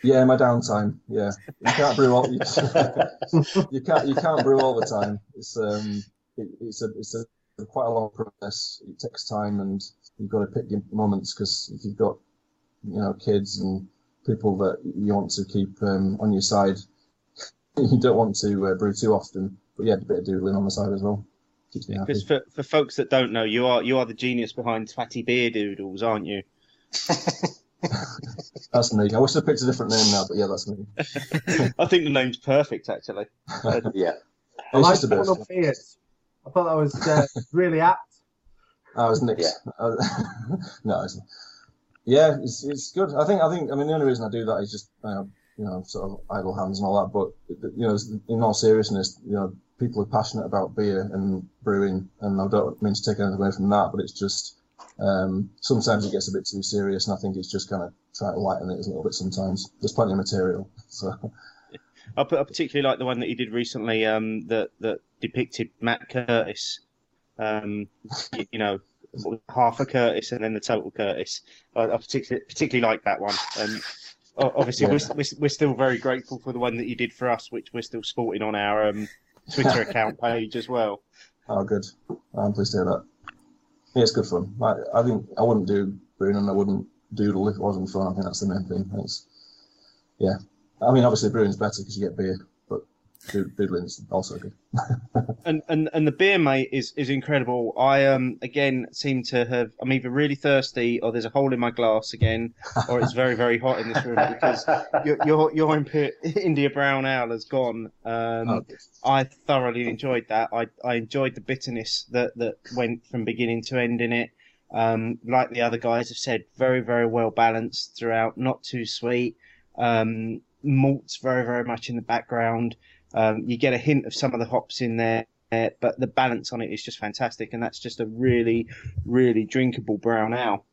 [SPEAKER 5] Yeah, my downtime. Yeah, you can't brew all. You, (laughs) you can't. You can't brew all the time. It's um. It, it's a. It's a quite a long process. It takes time, and you've got to pick your moments because if you've got, you know, kids and people that you want to keep um, on your side, (laughs) you don't want to uh, brew too often. But yeah, a bit of doodling on the side as well keeps me happy.
[SPEAKER 2] Because for, for folks that don't know, you are you are the genius behind Twatty Beer Doodles, aren't you? (laughs)
[SPEAKER 5] That's me. I wish I picked a different name now, but yeah, that's me. (laughs)
[SPEAKER 2] I think the name's perfect, actually.
[SPEAKER 4] Yeah.
[SPEAKER 3] I
[SPEAKER 5] It's
[SPEAKER 3] like
[SPEAKER 5] just a bit. Of,
[SPEAKER 3] beers. I thought that was uh, really apt.
[SPEAKER 5] I was Nick's. no, it's, yeah, it's, it's good. I think. I think. I mean, the only reason I do that is just uh, you know sort of idle hands and all that. But you know, in all seriousness, you know, people are passionate about beer and brewing, and I don't mean to take anything away from that, but it's just um, sometimes it gets a bit too serious, and I think it's just kind of trying to lighten it a little bit. Sometimes there's plenty of material, (laughs) so
[SPEAKER 2] I particularly like the one that you did recently um, that that depicted Matt Curtis. Um, you know, half a Curtis and then the total Curtis. I, I particularly particularly like that one. And o- obviously, we're, we're we're still very grateful for the one that you did for us, which we're still sporting on our um, Twitter (laughs) account page as well.
[SPEAKER 5] oh, good. I'm pleased to hear that. Yeah, it's good fun. I, I think I wouldn't do brewing and I wouldn't doodle if it wasn't fun. I think that's the main thing. It's, yeah. I mean, obviously brewing's better because you get beer, doodling's also good. (laughs)
[SPEAKER 2] and and and the beer mate is is incredible. I um again seem to have i'm either really thirsty or there's a hole in my glass again or it's very very hot in this room (laughs) because your your, your india brown ale has gone. Um
[SPEAKER 5] Oh,
[SPEAKER 2] i thoroughly enjoyed that. I i enjoyed the bitterness that that went from beginning to end in it. Um like the other guys have said very very well balanced throughout not too sweet. Um malts very very much in the background um, you get a hint of some of the hops in there, but the balance on it is just fantastic, and that's just a really, really drinkable brown ale.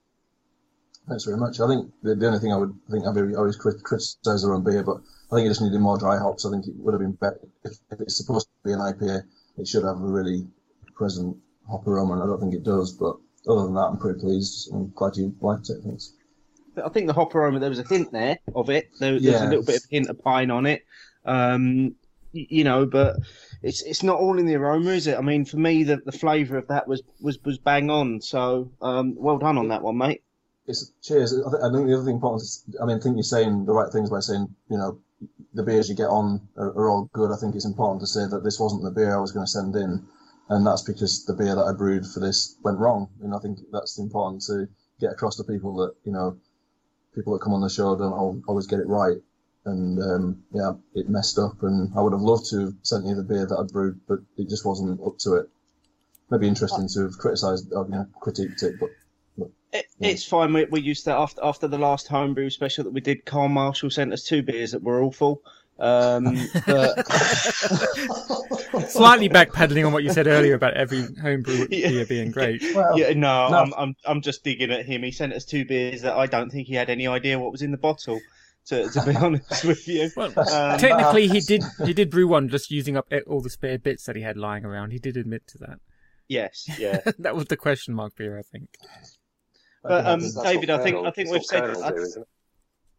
[SPEAKER 5] Thanks very much. I think the, the only thing I would I think I've always crit- criticised their own beer, but I think it just needed more dry hops. I think it would have been better if, if it's supposed to be an IPA. It should have a really present hop aroma, and I don't think it does. But other than that, I'm pretty pleased. I'm glad you liked it. Thanks.
[SPEAKER 2] I think the hop aroma there was a hint there of it. There, there's
[SPEAKER 5] Yeah.
[SPEAKER 2] a little bit of hint of pine on it, um, you know, but it's it's not all in the aroma, is it? I mean, for me, the, the flavour of that was, was, was bang on. So, um, well done on that one, mate.
[SPEAKER 5] It's cheers. I, th- I think the other thing important is, I mean, I think you're saying the right things by saying, you know, the beers you get on are, are all good. I think it's important to say that this wasn't the beer I was going to send in, and that's because the beer that I brewed for this went wrong. And I think that's important to get across to people that you know, people that come on the show don't always get it right. And um, yeah, it messed up, and I would have loved to have sent you the beer that I brewed, but it just wasn't up to it. Maybe interesting to have criticised, you know, critiqued it, but
[SPEAKER 2] It,
[SPEAKER 5] Yeah.
[SPEAKER 2] It's fine. We, we used that after after the last homebrew special that we did. Carl Marshall sent us two beers that were awful. Um, but (laughs) (laughs)
[SPEAKER 1] Slightly backpedaling on what you said earlier about every homebrew (laughs)
[SPEAKER 2] Yeah.
[SPEAKER 1] beer being great.
[SPEAKER 5] Well,
[SPEAKER 2] yeah, no,
[SPEAKER 5] No.
[SPEAKER 2] I'm, I'm I'm just digging at him. He sent us two beers that I don't think he had any idea what was in the bottle. To to be (laughs) honest with you,
[SPEAKER 1] Well,
[SPEAKER 2] Um,
[SPEAKER 1] technically, he did he did brew one just using up e- all the spare bits that he had lying around. He did admit to that.
[SPEAKER 2] yes, yeah. (laughs)
[SPEAKER 1] that was the question mark beer, I think.
[SPEAKER 2] But, um, David, I think- I think we've said- I-
[SPEAKER 4] do, isn't it?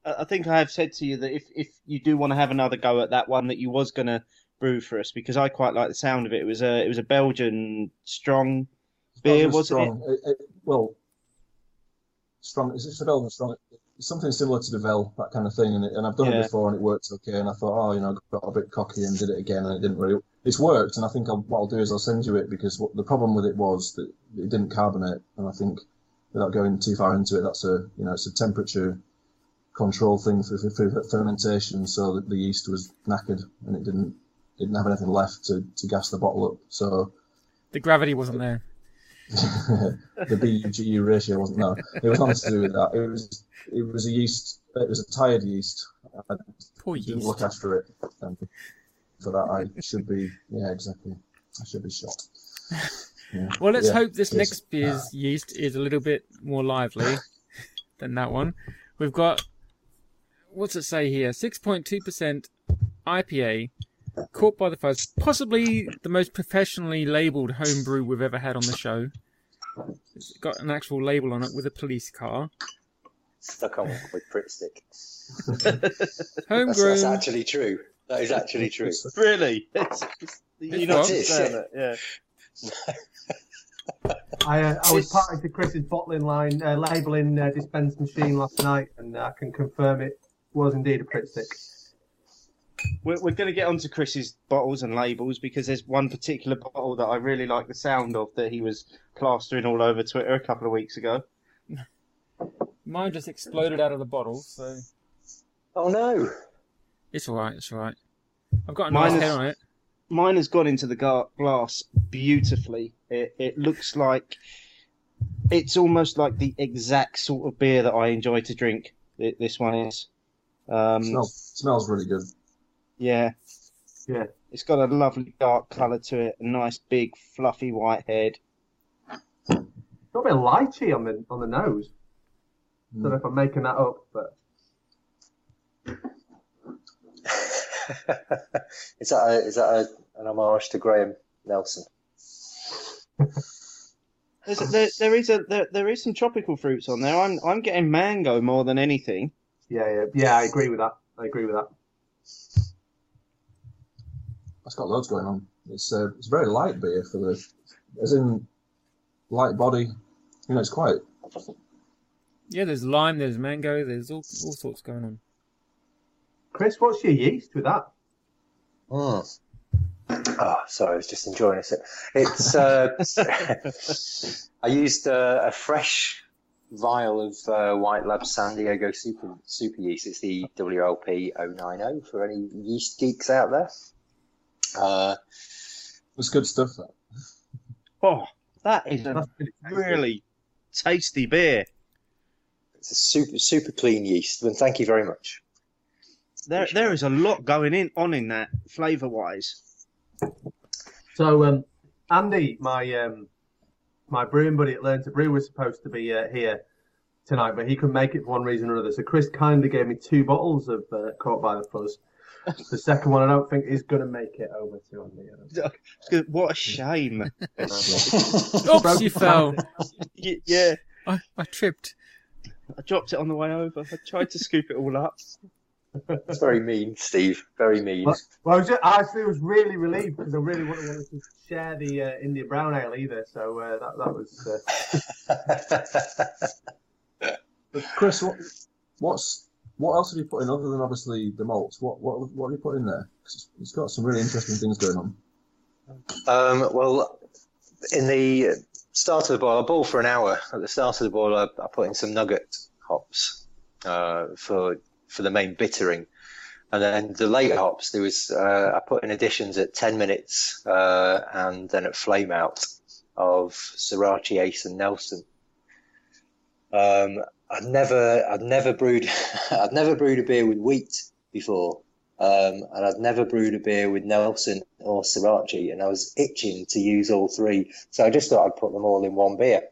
[SPEAKER 2] I I think I have said to you that if, if you do want to have another go at that one that you was going to brew for us, because I quite like the sound of it. It was a it was a Belgian strong beer,
[SPEAKER 5] Belgian
[SPEAKER 2] wasn't it?
[SPEAKER 5] strong. It, it, well, strong. Is it a Belgian strong? It's something similar to Duvel, that kind of thing. And, it, and I've done
[SPEAKER 2] Yeah.
[SPEAKER 5] it before, and it worked okay. And I thought, oh, you know, I got a bit cocky and did it again, and it didn't really. It's worked, and I think I'll, what I'll do is I'll send you it because what, the problem with it was that it didn't carbonate, and I think without going too far into it, that's a you know it's a temperature control thing for, for, for fermentation, so that the yeast was knackered and it didn't it didn't have anything left to, to gas the bottle up. So
[SPEAKER 1] The gravity wasn't there. (laughs)
[SPEAKER 5] the BU ratio wasn't no. It was nothing to do with that. It was it was a yeast. It was a tired yeast. I
[SPEAKER 1] Poor
[SPEAKER 5] didn't
[SPEAKER 1] yeast.
[SPEAKER 5] look after it, um, and for that I should be yeah exactly. I should be shot. Yeah. (laughs)
[SPEAKER 1] Well, let's
[SPEAKER 5] Yeah.
[SPEAKER 1] hope this next beer's yeast is a little bit more lively (laughs) than that one. We've got what's it say here? Six point two percent IPA, caught by the fuzz. Possibly the most professionally labelled homebrew we've ever had on the show. It's got an actual label on it with a police car.
[SPEAKER 4] Stuck on with Pritt stick. (laughs) That's,
[SPEAKER 1] Homegrown.
[SPEAKER 4] that's actually true. That is actually true. (laughs)
[SPEAKER 2] Really? It's, it's, you're
[SPEAKER 1] It's
[SPEAKER 2] not
[SPEAKER 1] what?
[SPEAKER 2] saying it, yeah.
[SPEAKER 3] I, uh, I was party to Chris's bottling line, uh, labelling uh, dispense machine last night, and I can confirm it was indeed a Pritt stick.
[SPEAKER 2] We're, we're going to get onto Chris's bottles and labels because there's one particular bottle that I really like the sound of that he was plastering all over Twitter a couple of weeks ago.
[SPEAKER 1] Mine just exploded out of the bottle, so
[SPEAKER 4] Oh no!
[SPEAKER 1] it's all right. It's all right. I've got a
[SPEAKER 2] Mine
[SPEAKER 1] nice
[SPEAKER 2] is-
[SPEAKER 1] head on it.
[SPEAKER 2] Mine has gone into the ga- glass beautifully. It, it looks like it's almost like the exact sort of beer that I enjoy to drink. thi- This one is. Um,
[SPEAKER 5] smells smells really good.
[SPEAKER 2] Yeah.
[SPEAKER 3] Yeah.
[SPEAKER 2] It's got a lovely dark colour to it, a nice big fluffy white head.
[SPEAKER 3] Got a bit lychee on the on the nose. Don't know if I'm making that up, but (laughs)
[SPEAKER 4] is that a, is that a, an homage to Graham Nelson? (laughs)
[SPEAKER 2] There's a, there, there is a there, there is some tropical fruits on there. I'm I'm getting mango more than anything.
[SPEAKER 3] yeah, yeah, yeah. I agree with that. I agree with that.
[SPEAKER 5] It's got loads going on. It's uh, it's very light beer for the, as in light body. You know, it's quite.
[SPEAKER 1] Yeah, there's lime, there's mango, there's all all sorts going on.
[SPEAKER 3] Chris, what's your yeast with that?
[SPEAKER 4] Mm. Oh, sorry, I was just enjoying it. It's uh, (laughs) I used uh, a fresh vial of uh, White Lab San Diego super super yeast. It's the WLP 090 for any yeast geeks out there. Uh,
[SPEAKER 5] It's good stuff. That.
[SPEAKER 2] Oh, that is a
[SPEAKER 3] That's pretty tasty.
[SPEAKER 2] really tasty beer.
[SPEAKER 4] it's a super super clean yeast. And thank you very much.
[SPEAKER 2] There there is a lot going in on in that flavour wise.
[SPEAKER 3] So, um, Andy, my um, my brewing buddy at Learn to Brew was supposed to be uh, here tonight, but he couldn't make it for one reason or another. So Chris kindly gave me two bottles of uh, Caught by the Fuzz. The second one, I don't think is going to make it over to Andy. I don't
[SPEAKER 2] What a shame.
[SPEAKER 3] know.
[SPEAKER 1] Oops, you fell.
[SPEAKER 2] Yeah,
[SPEAKER 1] I, I tripped.
[SPEAKER 2] I dropped it on the way over. I tried to scoop it all up.
[SPEAKER 4] That's very mean, Steve. Very mean.
[SPEAKER 3] Well, well, I, was just, I actually was really relieved because I really wouldn't want to share the uh, India Brown Ale either. So uh, that that was uh, (laughs)
[SPEAKER 5] But Chris, what, what's what else have you put in other than obviously the malts? What what what have you put in there? 'Cause it's got some really interesting things going on.
[SPEAKER 4] Um, well, in the start of the boil, I boil for an hour. At the start of the boil, I, I put in some nugget hops uh, for for the main bittering, and then the late hops. There was uh, I put in additions at ten minutes, uh, and then at flame out of Sorachi Ace and Nelson. Um, I'd never, I'd never brewed, (laughs) I'd never brewed a beer with wheat before. Um, and I'd never brewed a beer with Nelson or Sorachi, and I was itching to use all three. So I just thought I'd put them all in one beer.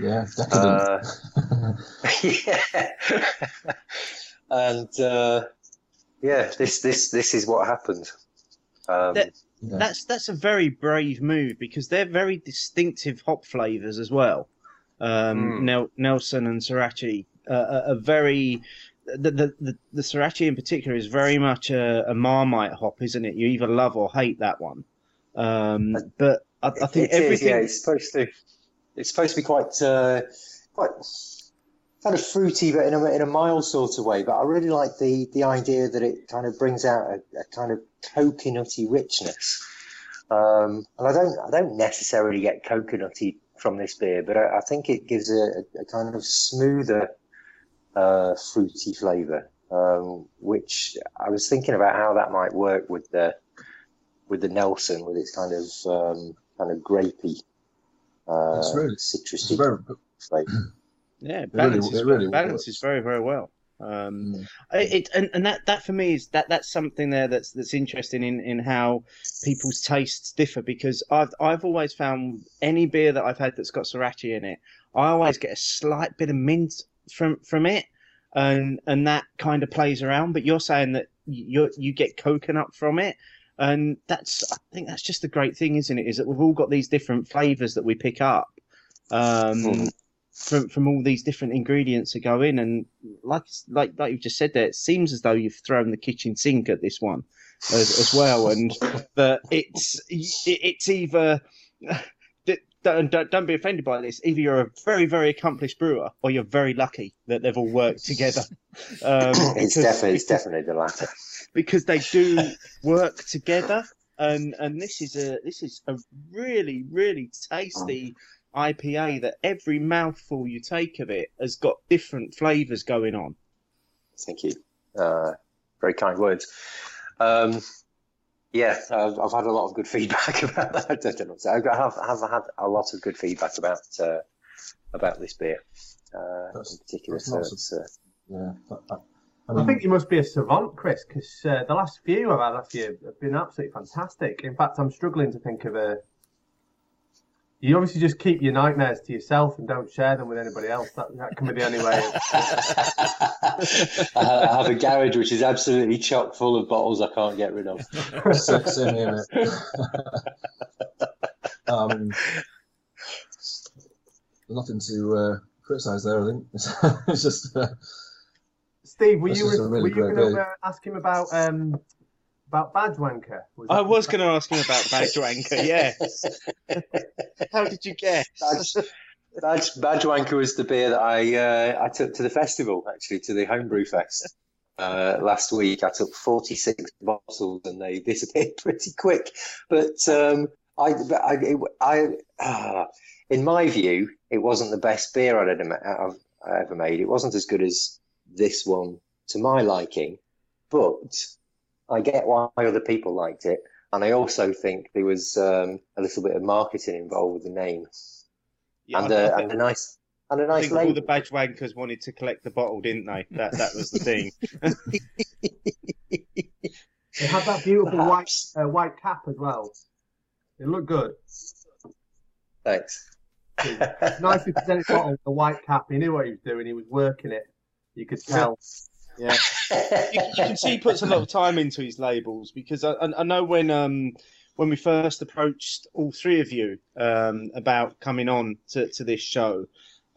[SPEAKER 5] Yeah, decadent.
[SPEAKER 4] Uh, (laughs) yeah. (laughs) and uh, yeah, this this this is what happened. Um,
[SPEAKER 2] That-
[SPEAKER 5] yeah.
[SPEAKER 2] That's that's a very brave move because they're very distinctive hop flavors as well. Um,
[SPEAKER 4] Mm.
[SPEAKER 2] Nel- Nelson and Sorachi uh, are, are very. The, the the the Sorachi in particular is very much a, a Marmite hop, isn't it? You either love or hate that one. Um, but I, I think
[SPEAKER 4] It is,
[SPEAKER 2] everything.
[SPEAKER 4] yeah, it's supposed to. It's supposed to be quite, uh, quite kind of fruity, but in a in a mild sort of way. But I really like the the idea that it kind of brings out a, a kind of coconutty richness. Um, and I don't I don't necessarily get coconutty from this beer, but I, I think it gives a, a kind of smoother, uh, fruity flavour. Um, which I was thinking about how that might work with the with the Nelson, with its kind of um, kind of grapey, uh,
[SPEAKER 5] It's really-
[SPEAKER 4] citrusy
[SPEAKER 5] very,
[SPEAKER 4] flavour.
[SPEAKER 2] Yeah,
[SPEAKER 5] really-
[SPEAKER 2] balances,
[SPEAKER 5] it really
[SPEAKER 2] balances very very well. Um,
[SPEAKER 5] Mm.
[SPEAKER 2] It and, and that that for me is that that's something there that's that's interesting in, in how people's tastes differ because I've I've always found any beer that I've had that's got Sorachi in it, I always get a slight bit of mint from from it, and and that kind of plays around. But you're saying that you you get coconut from it, and that's I think that's just the great thing, isn't it? Is that we've all got these different flavors that we pick up. Um,
[SPEAKER 4] Mhm.
[SPEAKER 2] From from all these different ingredients that go in, and like like like you've just said there, it seems as though you've thrown the kitchen sink at this one as, as well, and that it's it's either don't, don't don't be offended by this. Either you're a very very accomplished brewer, or you're very lucky that they've all worked together. Um,
[SPEAKER 4] it's
[SPEAKER 2] because-
[SPEAKER 4] definitely it's definitely the latter.
[SPEAKER 2] because they do work together and and this is a this is a really really tasty IPA that every mouthful you take of it has got different flavors going on.
[SPEAKER 4] Thank you. Uh, very kind words. Um, yeah, I've, I've had a lot of good (laughs) feedback about that. I don't know. I have, have had a lot of good feedback about uh, about this beer uh,
[SPEAKER 5] That's-
[SPEAKER 4] in particular.
[SPEAKER 5] that's
[SPEAKER 4] So
[SPEAKER 5] lots of-
[SPEAKER 4] it's, uh,
[SPEAKER 5] Yeah. I, I, I
[SPEAKER 3] I think you must be a savant, Chris, because uh, the last few I've had last year have been absolutely fantastic. In fact, I'm struggling to think of a. You obviously just keep your nightmares to yourself and don't share them with anybody else. That, that can be the only way. (laughs)
[SPEAKER 4] I have a garage which is absolutely chock full of bottles I can't get rid of.
[SPEAKER 5] same, same here, um, nothing to uh, criticise there, I think. (laughs) it's just. Uh,
[SPEAKER 3] Steve, were you
[SPEAKER 5] is a
[SPEAKER 3] were you going to uh, ask him about um about badge wanker? Was
[SPEAKER 2] I was going to ask him about Badge Wanker. Yes. How did you guess?
[SPEAKER 4] Badge, Badge, Badge Wanker was the beer that I uh, I took to the festival, actually, to the Homebrew Fest uh, last week. I took 46 bottles and they disappeared (laughs) pretty quick. But um, I, but I, it, I ah, in my view, it wasn't the best beer I'd ever, I've ever made. It wasn't as good as this one to my liking, but I get why other people liked it. And I also think there was um, a little bit of marketing involved with the name
[SPEAKER 2] Yeah,
[SPEAKER 4] and,
[SPEAKER 2] I- I
[SPEAKER 4] a,
[SPEAKER 2] think-
[SPEAKER 4] and a nice and a
[SPEAKER 2] I
[SPEAKER 4] nice
[SPEAKER 2] think all the badge wankers wanted to collect the bottle, didn't they? That that was the thing.
[SPEAKER 3] It had that beautiful (laughs) white uh, white cap as well. It looked good.
[SPEAKER 4] Thanks.
[SPEAKER 3] Nicely presented bottle with a white cap. He knew what he was doing. He was working it. You could tell. (laughs)
[SPEAKER 2] Yeah. you, (laughs) you can see he puts a lot of time into his labels because I, I know when um when we first approached all three of you um about coming on to, to this show,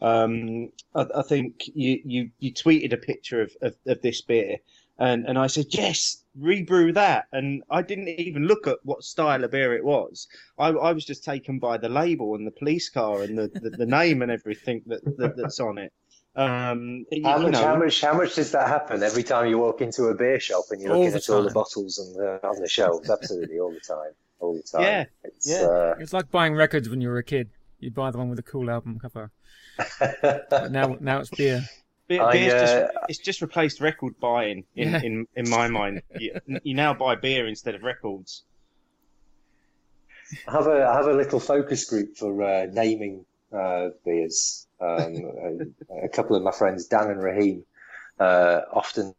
[SPEAKER 2] um I, I think you, you you tweeted a picture of, of, of this beer and and I said yes rebrew that and I didn't even look at what style of beer it was. I, I was just taken by the label and the police car and the, the, the name and everything that, that that's on it. Um,
[SPEAKER 4] How
[SPEAKER 2] you
[SPEAKER 4] much?
[SPEAKER 2] know,
[SPEAKER 4] How much? How much does that happen every time you walk into a beer shop and you're looking
[SPEAKER 1] the
[SPEAKER 4] at all the bottles and the, on the shelves? Absolutely, all the time, all the time.
[SPEAKER 2] Yeah,
[SPEAKER 4] It's,
[SPEAKER 2] yeah.
[SPEAKER 1] It's like buying records when you were a kid. You'd buy the one with a cool album cover.
[SPEAKER 4] Uh,
[SPEAKER 1] But now, (laughs) now it's beer.
[SPEAKER 2] Beer,
[SPEAKER 4] I,
[SPEAKER 2] beer's
[SPEAKER 4] uh,
[SPEAKER 2] just, it's just replaced record buying in,
[SPEAKER 1] Yeah.
[SPEAKER 2] in, in my mind. You, you now buy beer instead of records.
[SPEAKER 4] I have a I have a little focus group for uh, naming uh, beers. Um, a, a couple of my friends, Dan and Raheem, uh, often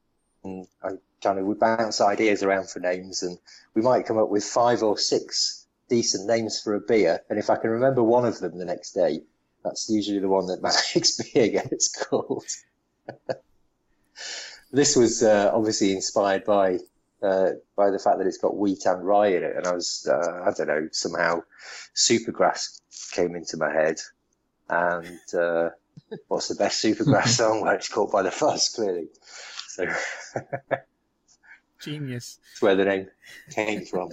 [SPEAKER 4] I kind of we bounce ideas around for names, and we might come up with five or six decent names for a beer. And if I can remember one of them the next day, that's usually the one that (laughs) my next beer gets called. (laughs) this was uh, obviously inspired by uh, by the fact that it's got wheat and rye in it, and I was uh, I don't know somehow Supergrass came into my head, and uh, what's the best Supergrass (laughs) song where it's caught by the fuzz clearly, so
[SPEAKER 1] Genius. (laughs)
[SPEAKER 4] that's where the name came from.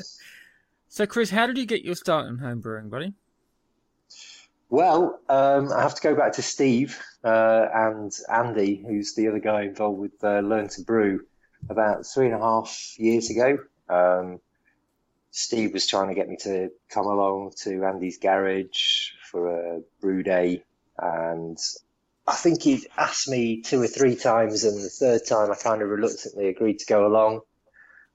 [SPEAKER 1] So, Chris, how did you get your start in home brewing, buddy?
[SPEAKER 4] Well, um, I have to go back to Steve uh, and Andy, who's the other guy involved with uh, Learn to Brew, about three and a half years ago. Um, Steve was trying to get me to come along to Andy's garage for a brew day, and I think he'd asked me two or three times, and the third time I kind of reluctantly agreed to go along.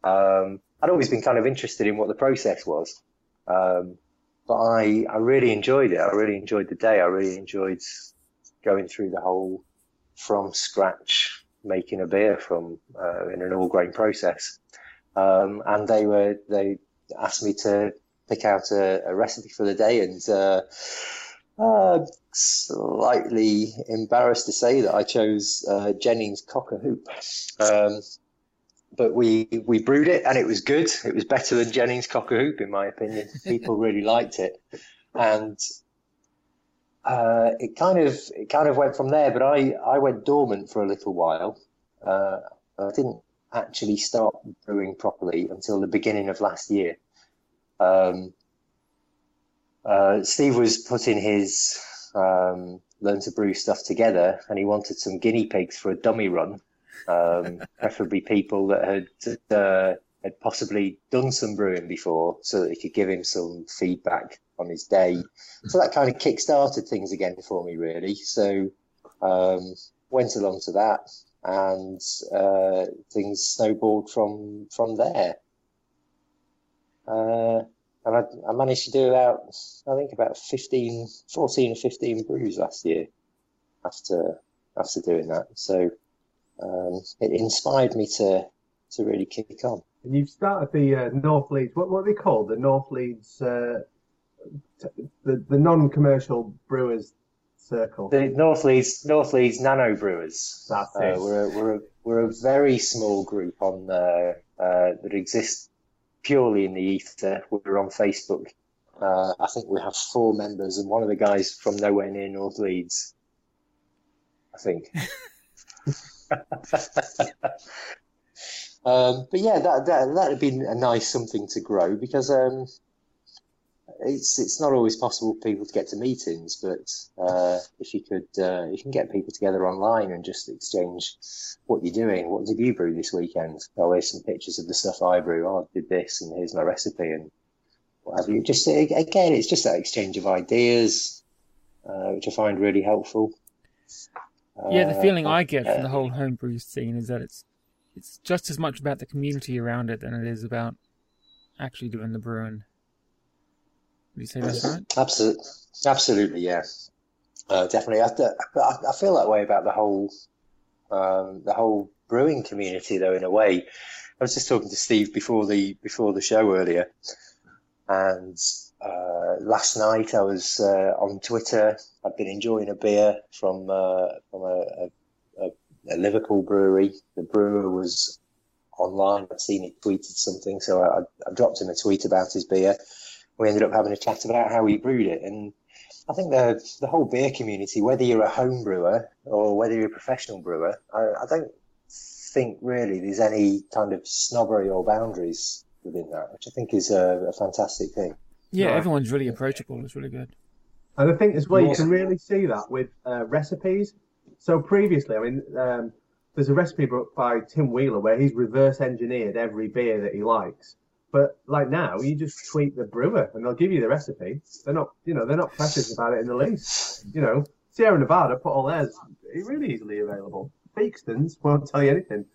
[SPEAKER 4] Um, I'd always been kind of interested in what the process was. Um, but I, I really enjoyed it. I really enjoyed the day. I really enjoyed going through the whole from scratch making a beer from uh, in an all grain process. Um, and they were they asked me to pick out a, a recipe for the day, and uh, uh, slightly embarrassed to say that I chose uh, Jennings Cocker Hoop. Um, but we we brewed it and it was good. It was better than Jennings Cocker Hoop in my opinion. People really liked it, and uh, it kind of it kind of went from there. But I I went dormant for a little while. Uh, I didn't actually start brewing properly until the beginning of last year. Um, uh, Steve was putting his um, learn to brew stuff together, and he wanted some guinea pigs for a dummy run um, (laughs) preferably people that had uh, had possibly done some brewing before, so that he could give him some feedback on his day. So that kind of kick-started things again for me, really. So um, went along to that, and uh, things snowballed from from there. Uh, and I, I managed to do about, I think about 15, 14 or 15 brews last year after after doing that. So um, it inspired me to to really kick on.
[SPEAKER 3] And you've started the uh, North Leeds. What what are they called? The North Leeds, uh, t- the the non-commercial brewers circle.
[SPEAKER 4] The North Leeds North Leeds Nano Brewers.
[SPEAKER 3] That's
[SPEAKER 4] Uh,
[SPEAKER 3] it.
[SPEAKER 4] we're a, we're a, we're a very small group on uh, uh, that exists purely in the ether. We're on Facebook. Uh, I think we have four members, and one of the guys from nowhere near North Leeds. I think. (laughs) um, but yeah, that that that'd been a nice something to grow because um, it's it's not always possible for people to get to meetings, but uh, if you could, uh, you can get people together online and just exchange what you're doing. What did you brew this weekend? Oh, here's some pictures of the stuff I brew. Oh, I did this, and here's my recipe, and what have you. Just again, it's just that exchange of ideas, uh, which I find really helpful.
[SPEAKER 1] Yeah, the
[SPEAKER 4] Uh,
[SPEAKER 1] feeling I get
[SPEAKER 4] uh,
[SPEAKER 1] from the whole homebrew scene is that it's it's just as much about the community around it than it is about actually doing the brewing. Would you say that's right?
[SPEAKER 4] Absolutely, absolutely, yeah, uh, definitely. I, I, feel that way about the whole um, the whole brewing community, though. In a way, I was just talking to Steve before the before the show earlier, and uh, last night I was uh, on Twitter. I'd been enjoying a beer from uh, from a, a, a, a Liverpool brewery. The brewer was online. I'd seen it tweeted something, so I, I dropped him a tweet about his beer. We ended up having a chat about how we brewed it, and I think the the whole beer community, whether you're a home brewer or whether you're a professional brewer, I, I don't think really there's any kind of snobbery or boundaries within that, which I think is a, a fantastic thing.
[SPEAKER 1] Yeah,
[SPEAKER 3] Right.
[SPEAKER 1] everyone's really approachable. It's really good.
[SPEAKER 3] And I think as well, you can really see that with uh, recipes. So previously, I mean, um, there's a recipe book by Tim Wheeler where he's reverse engineered every beer that he likes. But like now, you just tweet the brewer and they'll give you the recipe. They're not, you know, they're not precious about it in the least. You know, Sierra Nevada put all theirs really easily available. Theakston's won't tell you anything.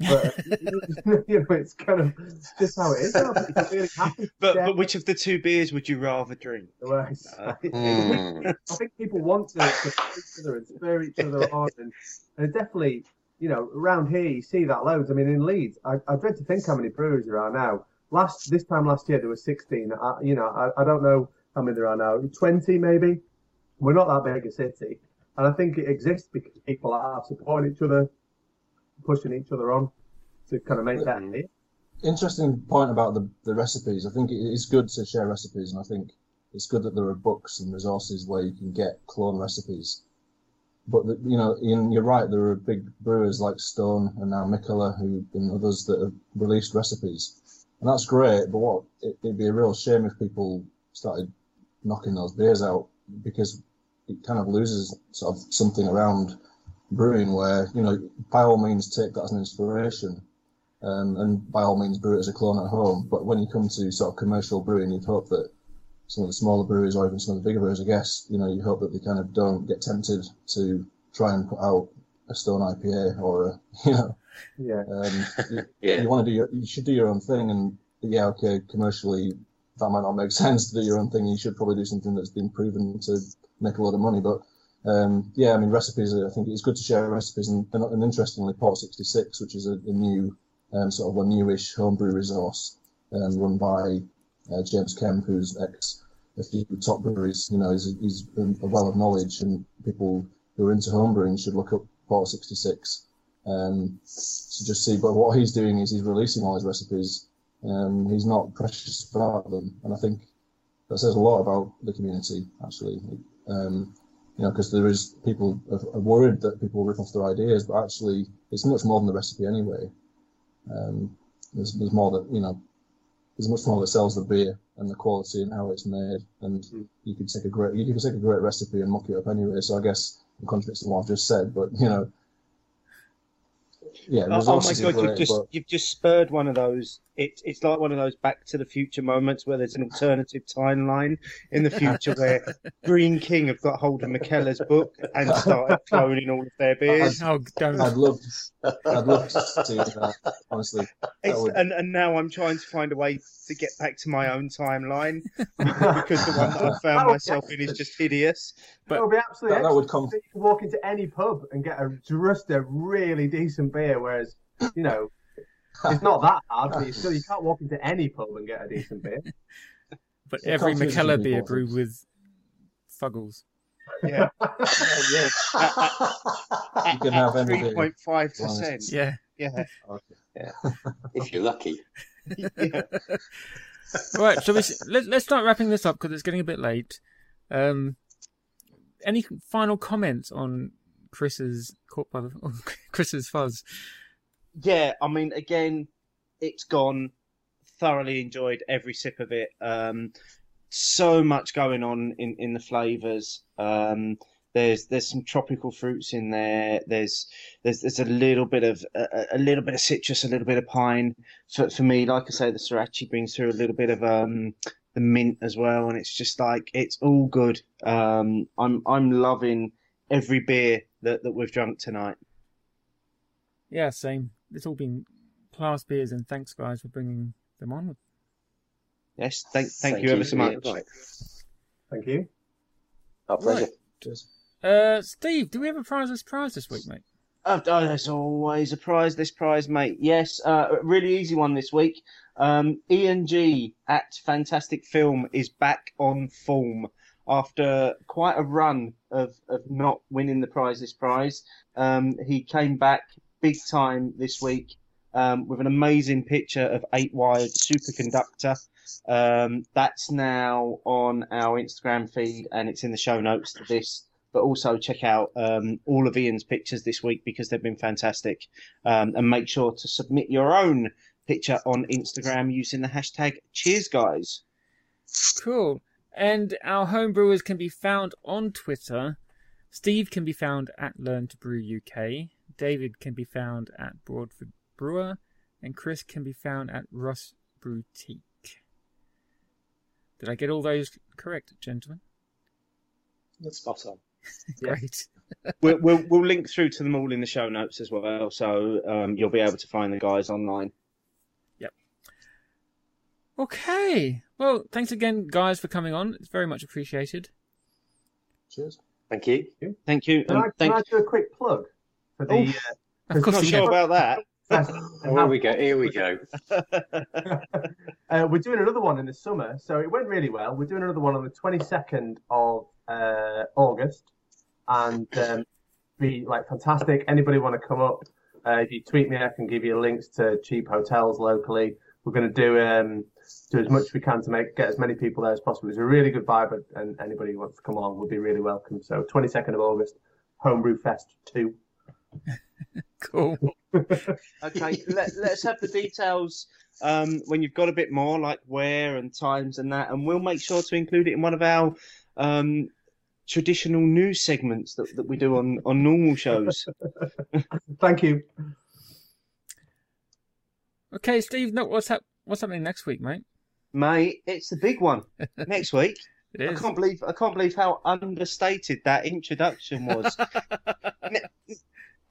[SPEAKER 3] But (laughs) you know, it's kind of just how it is. now. People are really
[SPEAKER 2] But but which of the two beers would you rather drink?
[SPEAKER 3] the words.
[SPEAKER 2] Uh, (laughs)
[SPEAKER 4] Mm.
[SPEAKER 3] I think people want to, to each other and spur each other (laughs) on, and, and definitely, you know, around here you see that loads. I mean, in Leeds, I, I dread to think how many breweries there are now. Last this time last year there were 16. I, you know, I, I don't know how many there are now. 20 maybe. We're not that big a city, and I think it exists because people are supporting each other, pushing each other on to kind of make that.
[SPEAKER 4] Mhm.
[SPEAKER 5] Interesting point about the, the recipes. I think it is good to share recipes, and I think it's good that there are books and resources where you can get clone recipes. But the, you know, Ian, you're right. There are big brewers like Stone and now Mikkeller who and others that have released recipes, and that's great. But what it, it'd be a real shame if people started knocking those beers out because it kind of loses sort of something around brewing where you know by all means take that as an inspiration um, and by all means brew it as a clone at home. But when you come to sort of commercial brewing, you'd hope that some of the smaller breweries or even some of the bigger breweries, I guess, you know, you hope that they kind of don't get tempted to try and put out a Stone IPA or a, (laughs) you know,
[SPEAKER 3] Yeah.
[SPEAKER 5] um, you, (laughs)
[SPEAKER 4] Yeah.
[SPEAKER 5] you want to do your, you should do your own thing. And yeah, okay, commercially that might not make (laughs) sense to do your own thing. You should probably do something that's been proven to make a lot of money. But um, yeah, I mean, recipes, I think it's good to share recipes. And, and, and interestingly, Port 66, which is a, a new, um, sort of a newish homebrew resource, um, run by uh, James Kemp, who's ex a few top breweries. You know, he's, he's a well of knowledge, and people who are into homebrewing should look up Port 66 um, to just see. But what he's doing is he's releasing all his recipes. Um, he's not precious about them, and I think that says a lot about the community, actually. Um, you know, because there is people are, worried that people rip off their ideas, but actually, it's much more than the recipe anyway. Um, there's, there's more that you know, there's much more that sells the beer and the quality and how it's made, and
[SPEAKER 2] Mm.
[SPEAKER 5] you could take a great you could take a great recipe and muck it up anyway. So I guess I'm contradicting what I've just said, but you know, yeah,
[SPEAKER 2] Oh, oh my god, you've just
[SPEAKER 5] but
[SPEAKER 2] you've just spurred one of those. It's it's like one of those Back to the Future moments where there's an alternative timeline in the future where (laughs) Greene King have got hold of Mikkeller's book and started cloning all of their beers.
[SPEAKER 1] Oh, don't.
[SPEAKER 5] I'd love, I'd love to see that. Honestly, that would,
[SPEAKER 2] and, and now I'm trying to find a way to get back to my own timeline because the one that I found myself in is just hideous.
[SPEAKER 3] But that would be absolutely
[SPEAKER 5] that, that would
[SPEAKER 3] excellent.
[SPEAKER 5] come.
[SPEAKER 3] You can walk into any pub and get a just a really decent beer, whereas you know it's not that hard, but you (laughs) still you can't walk into any pub and get a decent beer. (laughs)
[SPEAKER 1] But
[SPEAKER 5] Yeah,
[SPEAKER 1] every
[SPEAKER 5] confidence
[SPEAKER 1] Mikkeller beer
[SPEAKER 5] important.
[SPEAKER 1] brewed with fuggles.
[SPEAKER 2] Yeah, (laughs) yeah.
[SPEAKER 5] You can have any beer.
[SPEAKER 2] point five percent.
[SPEAKER 1] Yeah.
[SPEAKER 2] Yeah,
[SPEAKER 5] Okay.
[SPEAKER 4] if you're lucky.
[SPEAKER 2] yeah.
[SPEAKER 1] right. So we s- let, let's start wrapping this up because it's getting a bit late. Um, any final comments on Chris's caught by the on Chris's fuzz?
[SPEAKER 2] Yeah, I mean, again, it's gone. Thoroughly enjoyed every sip of it. Um, so much going on in, in the flavors. Um, there's there's some tropical fruits in there. There's there's there's a little bit of a, a little bit of citrus, a little bit of pine. For for me, like I say, the Sorachi brings through a little bit of um the mint as well, and it's just like it's all good. Um, I'm I'm loving every beer that, that we've drunk tonight.
[SPEAKER 1] Yeah, same. It's all been class beers, and thanks guys for bringing them on.
[SPEAKER 2] Yes, thank thank, you ever so much.
[SPEAKER 3] Thank you.
[SPEAKER 4] Our pleasure.
[SPEAKER 5] Cheers.
[SPEAKER 1] Uh, Steve, do we have a prize this prize this week, mate?
[SPEAKER 2] Oh, oh, there's always a prize. This prize, mate. Yes, uh, a really easy one this week. Um, Ian G at Fantastic Film is back on form after quite a run of, of not winning the prize. This prize, um, he came back big time this week um, with an amazing picture of eight wired superconductor. Um, that's now on our Instagram feed and it's in the show notes to this but also check out um, all of Ian's pictures this week because they've been fantastic. Um, and make sure to submit your own picture on Instagram using the hashtag Cheers, guys.
[SPEAKER 1] Cool. And our homebrewers can be found on Twitter. Steve can be found at Learn to Brew UK. David can be found at Broadford Brewer, and Chris can be found at Russ Boutique. Did I get all those correct, gentlemen?
[SPEAKER 4] That's Spot on. (laughs)
[SPEAKER 1] Great. (laughs)
[SPEAKER 2] we'll, we'll, we'll link through to them all in the show notes as well, so um, you'll be able to find the guys online. Yep.
[SPEAKER 1] Okay. Well, thanks again, guys, for coming on. It's very much appreciated.
[SPEAKER 5] Cheers.
[SPEAKER 4] Thank you.
[SPEAKER 2] Thank you.
[SPEAKER 3] Can
[SPEAKER 2] and
[SPEAKER 3] I, can
[SPEAKER 2] thank
[SPEAKER 3] I do a quick plug for the
[SPEAKER 2] Oh.
[SPEAKER 3] uh,
[SPEAKER 1] Of course
[SPEAKER 2] Not
[SPEAKER 1] you
[SPEAKER 2] sure
[SPEAKER 1] can. (laughs)
[SPEAKER 2] about that.
[SPEAKER 4] Oh, (laughs) here we go. Here we go. (laughs)
[SPEAKER 3] uh, we're doing another one in the summer, so it went really well. We're doing another one on the 22nd of uh, August, and um, be like fantastic. Anybody want to come up? Uh, if you tweet me, I can give you links to cheap hotels locally. We're going to do um, do as much as we can to make get as many people there as possible. It's a really good vibe, and- and anybody who wants to come along will be really welcome. So 22nd of August, Homebrew Fest two. (laughs)
[SPEAKER 1] Cool. (laughs)
[SPEAKER 2] Okay, let, let's have the details um, when you've got a bit more, like where and times and that, and we'll make sure to include it in one of our um, traditional news segments that, that we do on, on normal shows. (laughs)
[SPEAKER 3] Thank you.
[SPEAKER 1] Okay, Steve. No, what's hap- What's happening next week, mate?
[SPEAKER 2] Mate, it's the big one (laughs) next week. I can't believe I can't believe how understated that introduction was. (laughs) ne-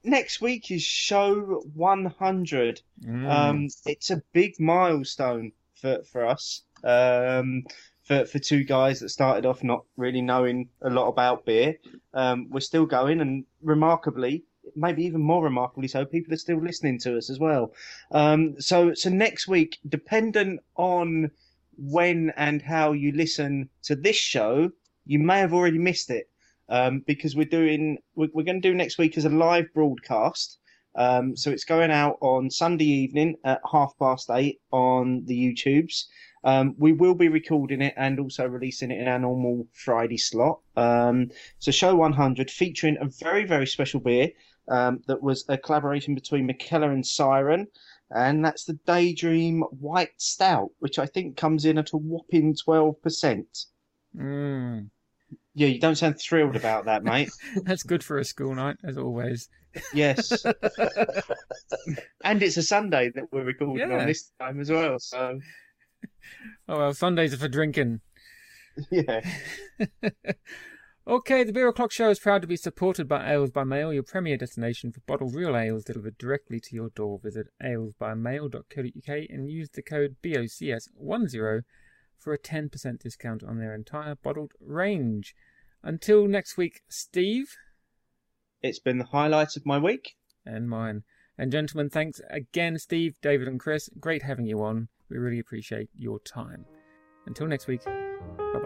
[SPEAKER 2] next week is show 100.
[SPEAKER 1] Mm.
[SPEAKER 2] Um, it's a big milestone for for us. Um, for for two guys that started off not really knowing a lot about beer, um, we're still going, and remarkably, maybe even more remarkably so, people are still listening to us as well. Um, so so next week, dependent on when and how you listen to this show, you may have already missed it um, because we're doing we're, we're going to do next week as a live broadcast. Um, so it's going out on Sunday evening at half past eight on the YouTubes. Um, we will be recording it and also releasing it in our normal Friday slot. Um, so show 100 featuring a very very special beer um, that was a collaboration between Mikkeller and Siren, and that's the Daydream White Stout, which I think comes in at a whopping 12%.
[SPEAKER 1] Mm.
[SPEAKER 2] Yeah, you don't sound thrilled about that, (laughs) mate.
[SPEAKER 1] That's good for a school night, as always.
[SPEAKER 2] Yes. (laughs) and it's a Sunday that we're recording
[SPEAKER 1] Yeah.
[SPEAKER 2] on this time as well. So,
[SPEAKER 1] Oh well, Sundays are for drinking. (laughs)
[SPEAKER 2] yeah.
[SPEAKER 1] Okay, the Beer O'Clock Show is proud to be supported by Ales by Mail, your premier destination for bottled real ales delivered directly to your door. Visit alesbymail.co.uk and use the code BOCS10 for a 10% discount on their entire bottled range. Until next week, Steve
[SPEAKER 2] It's been the highlight of my week.
[SPEAKER 1] and mine. And gentlemen, thanks again, Steve, David, and Chris. Great having you on. We really appreciate your time. Until next week, bye bye.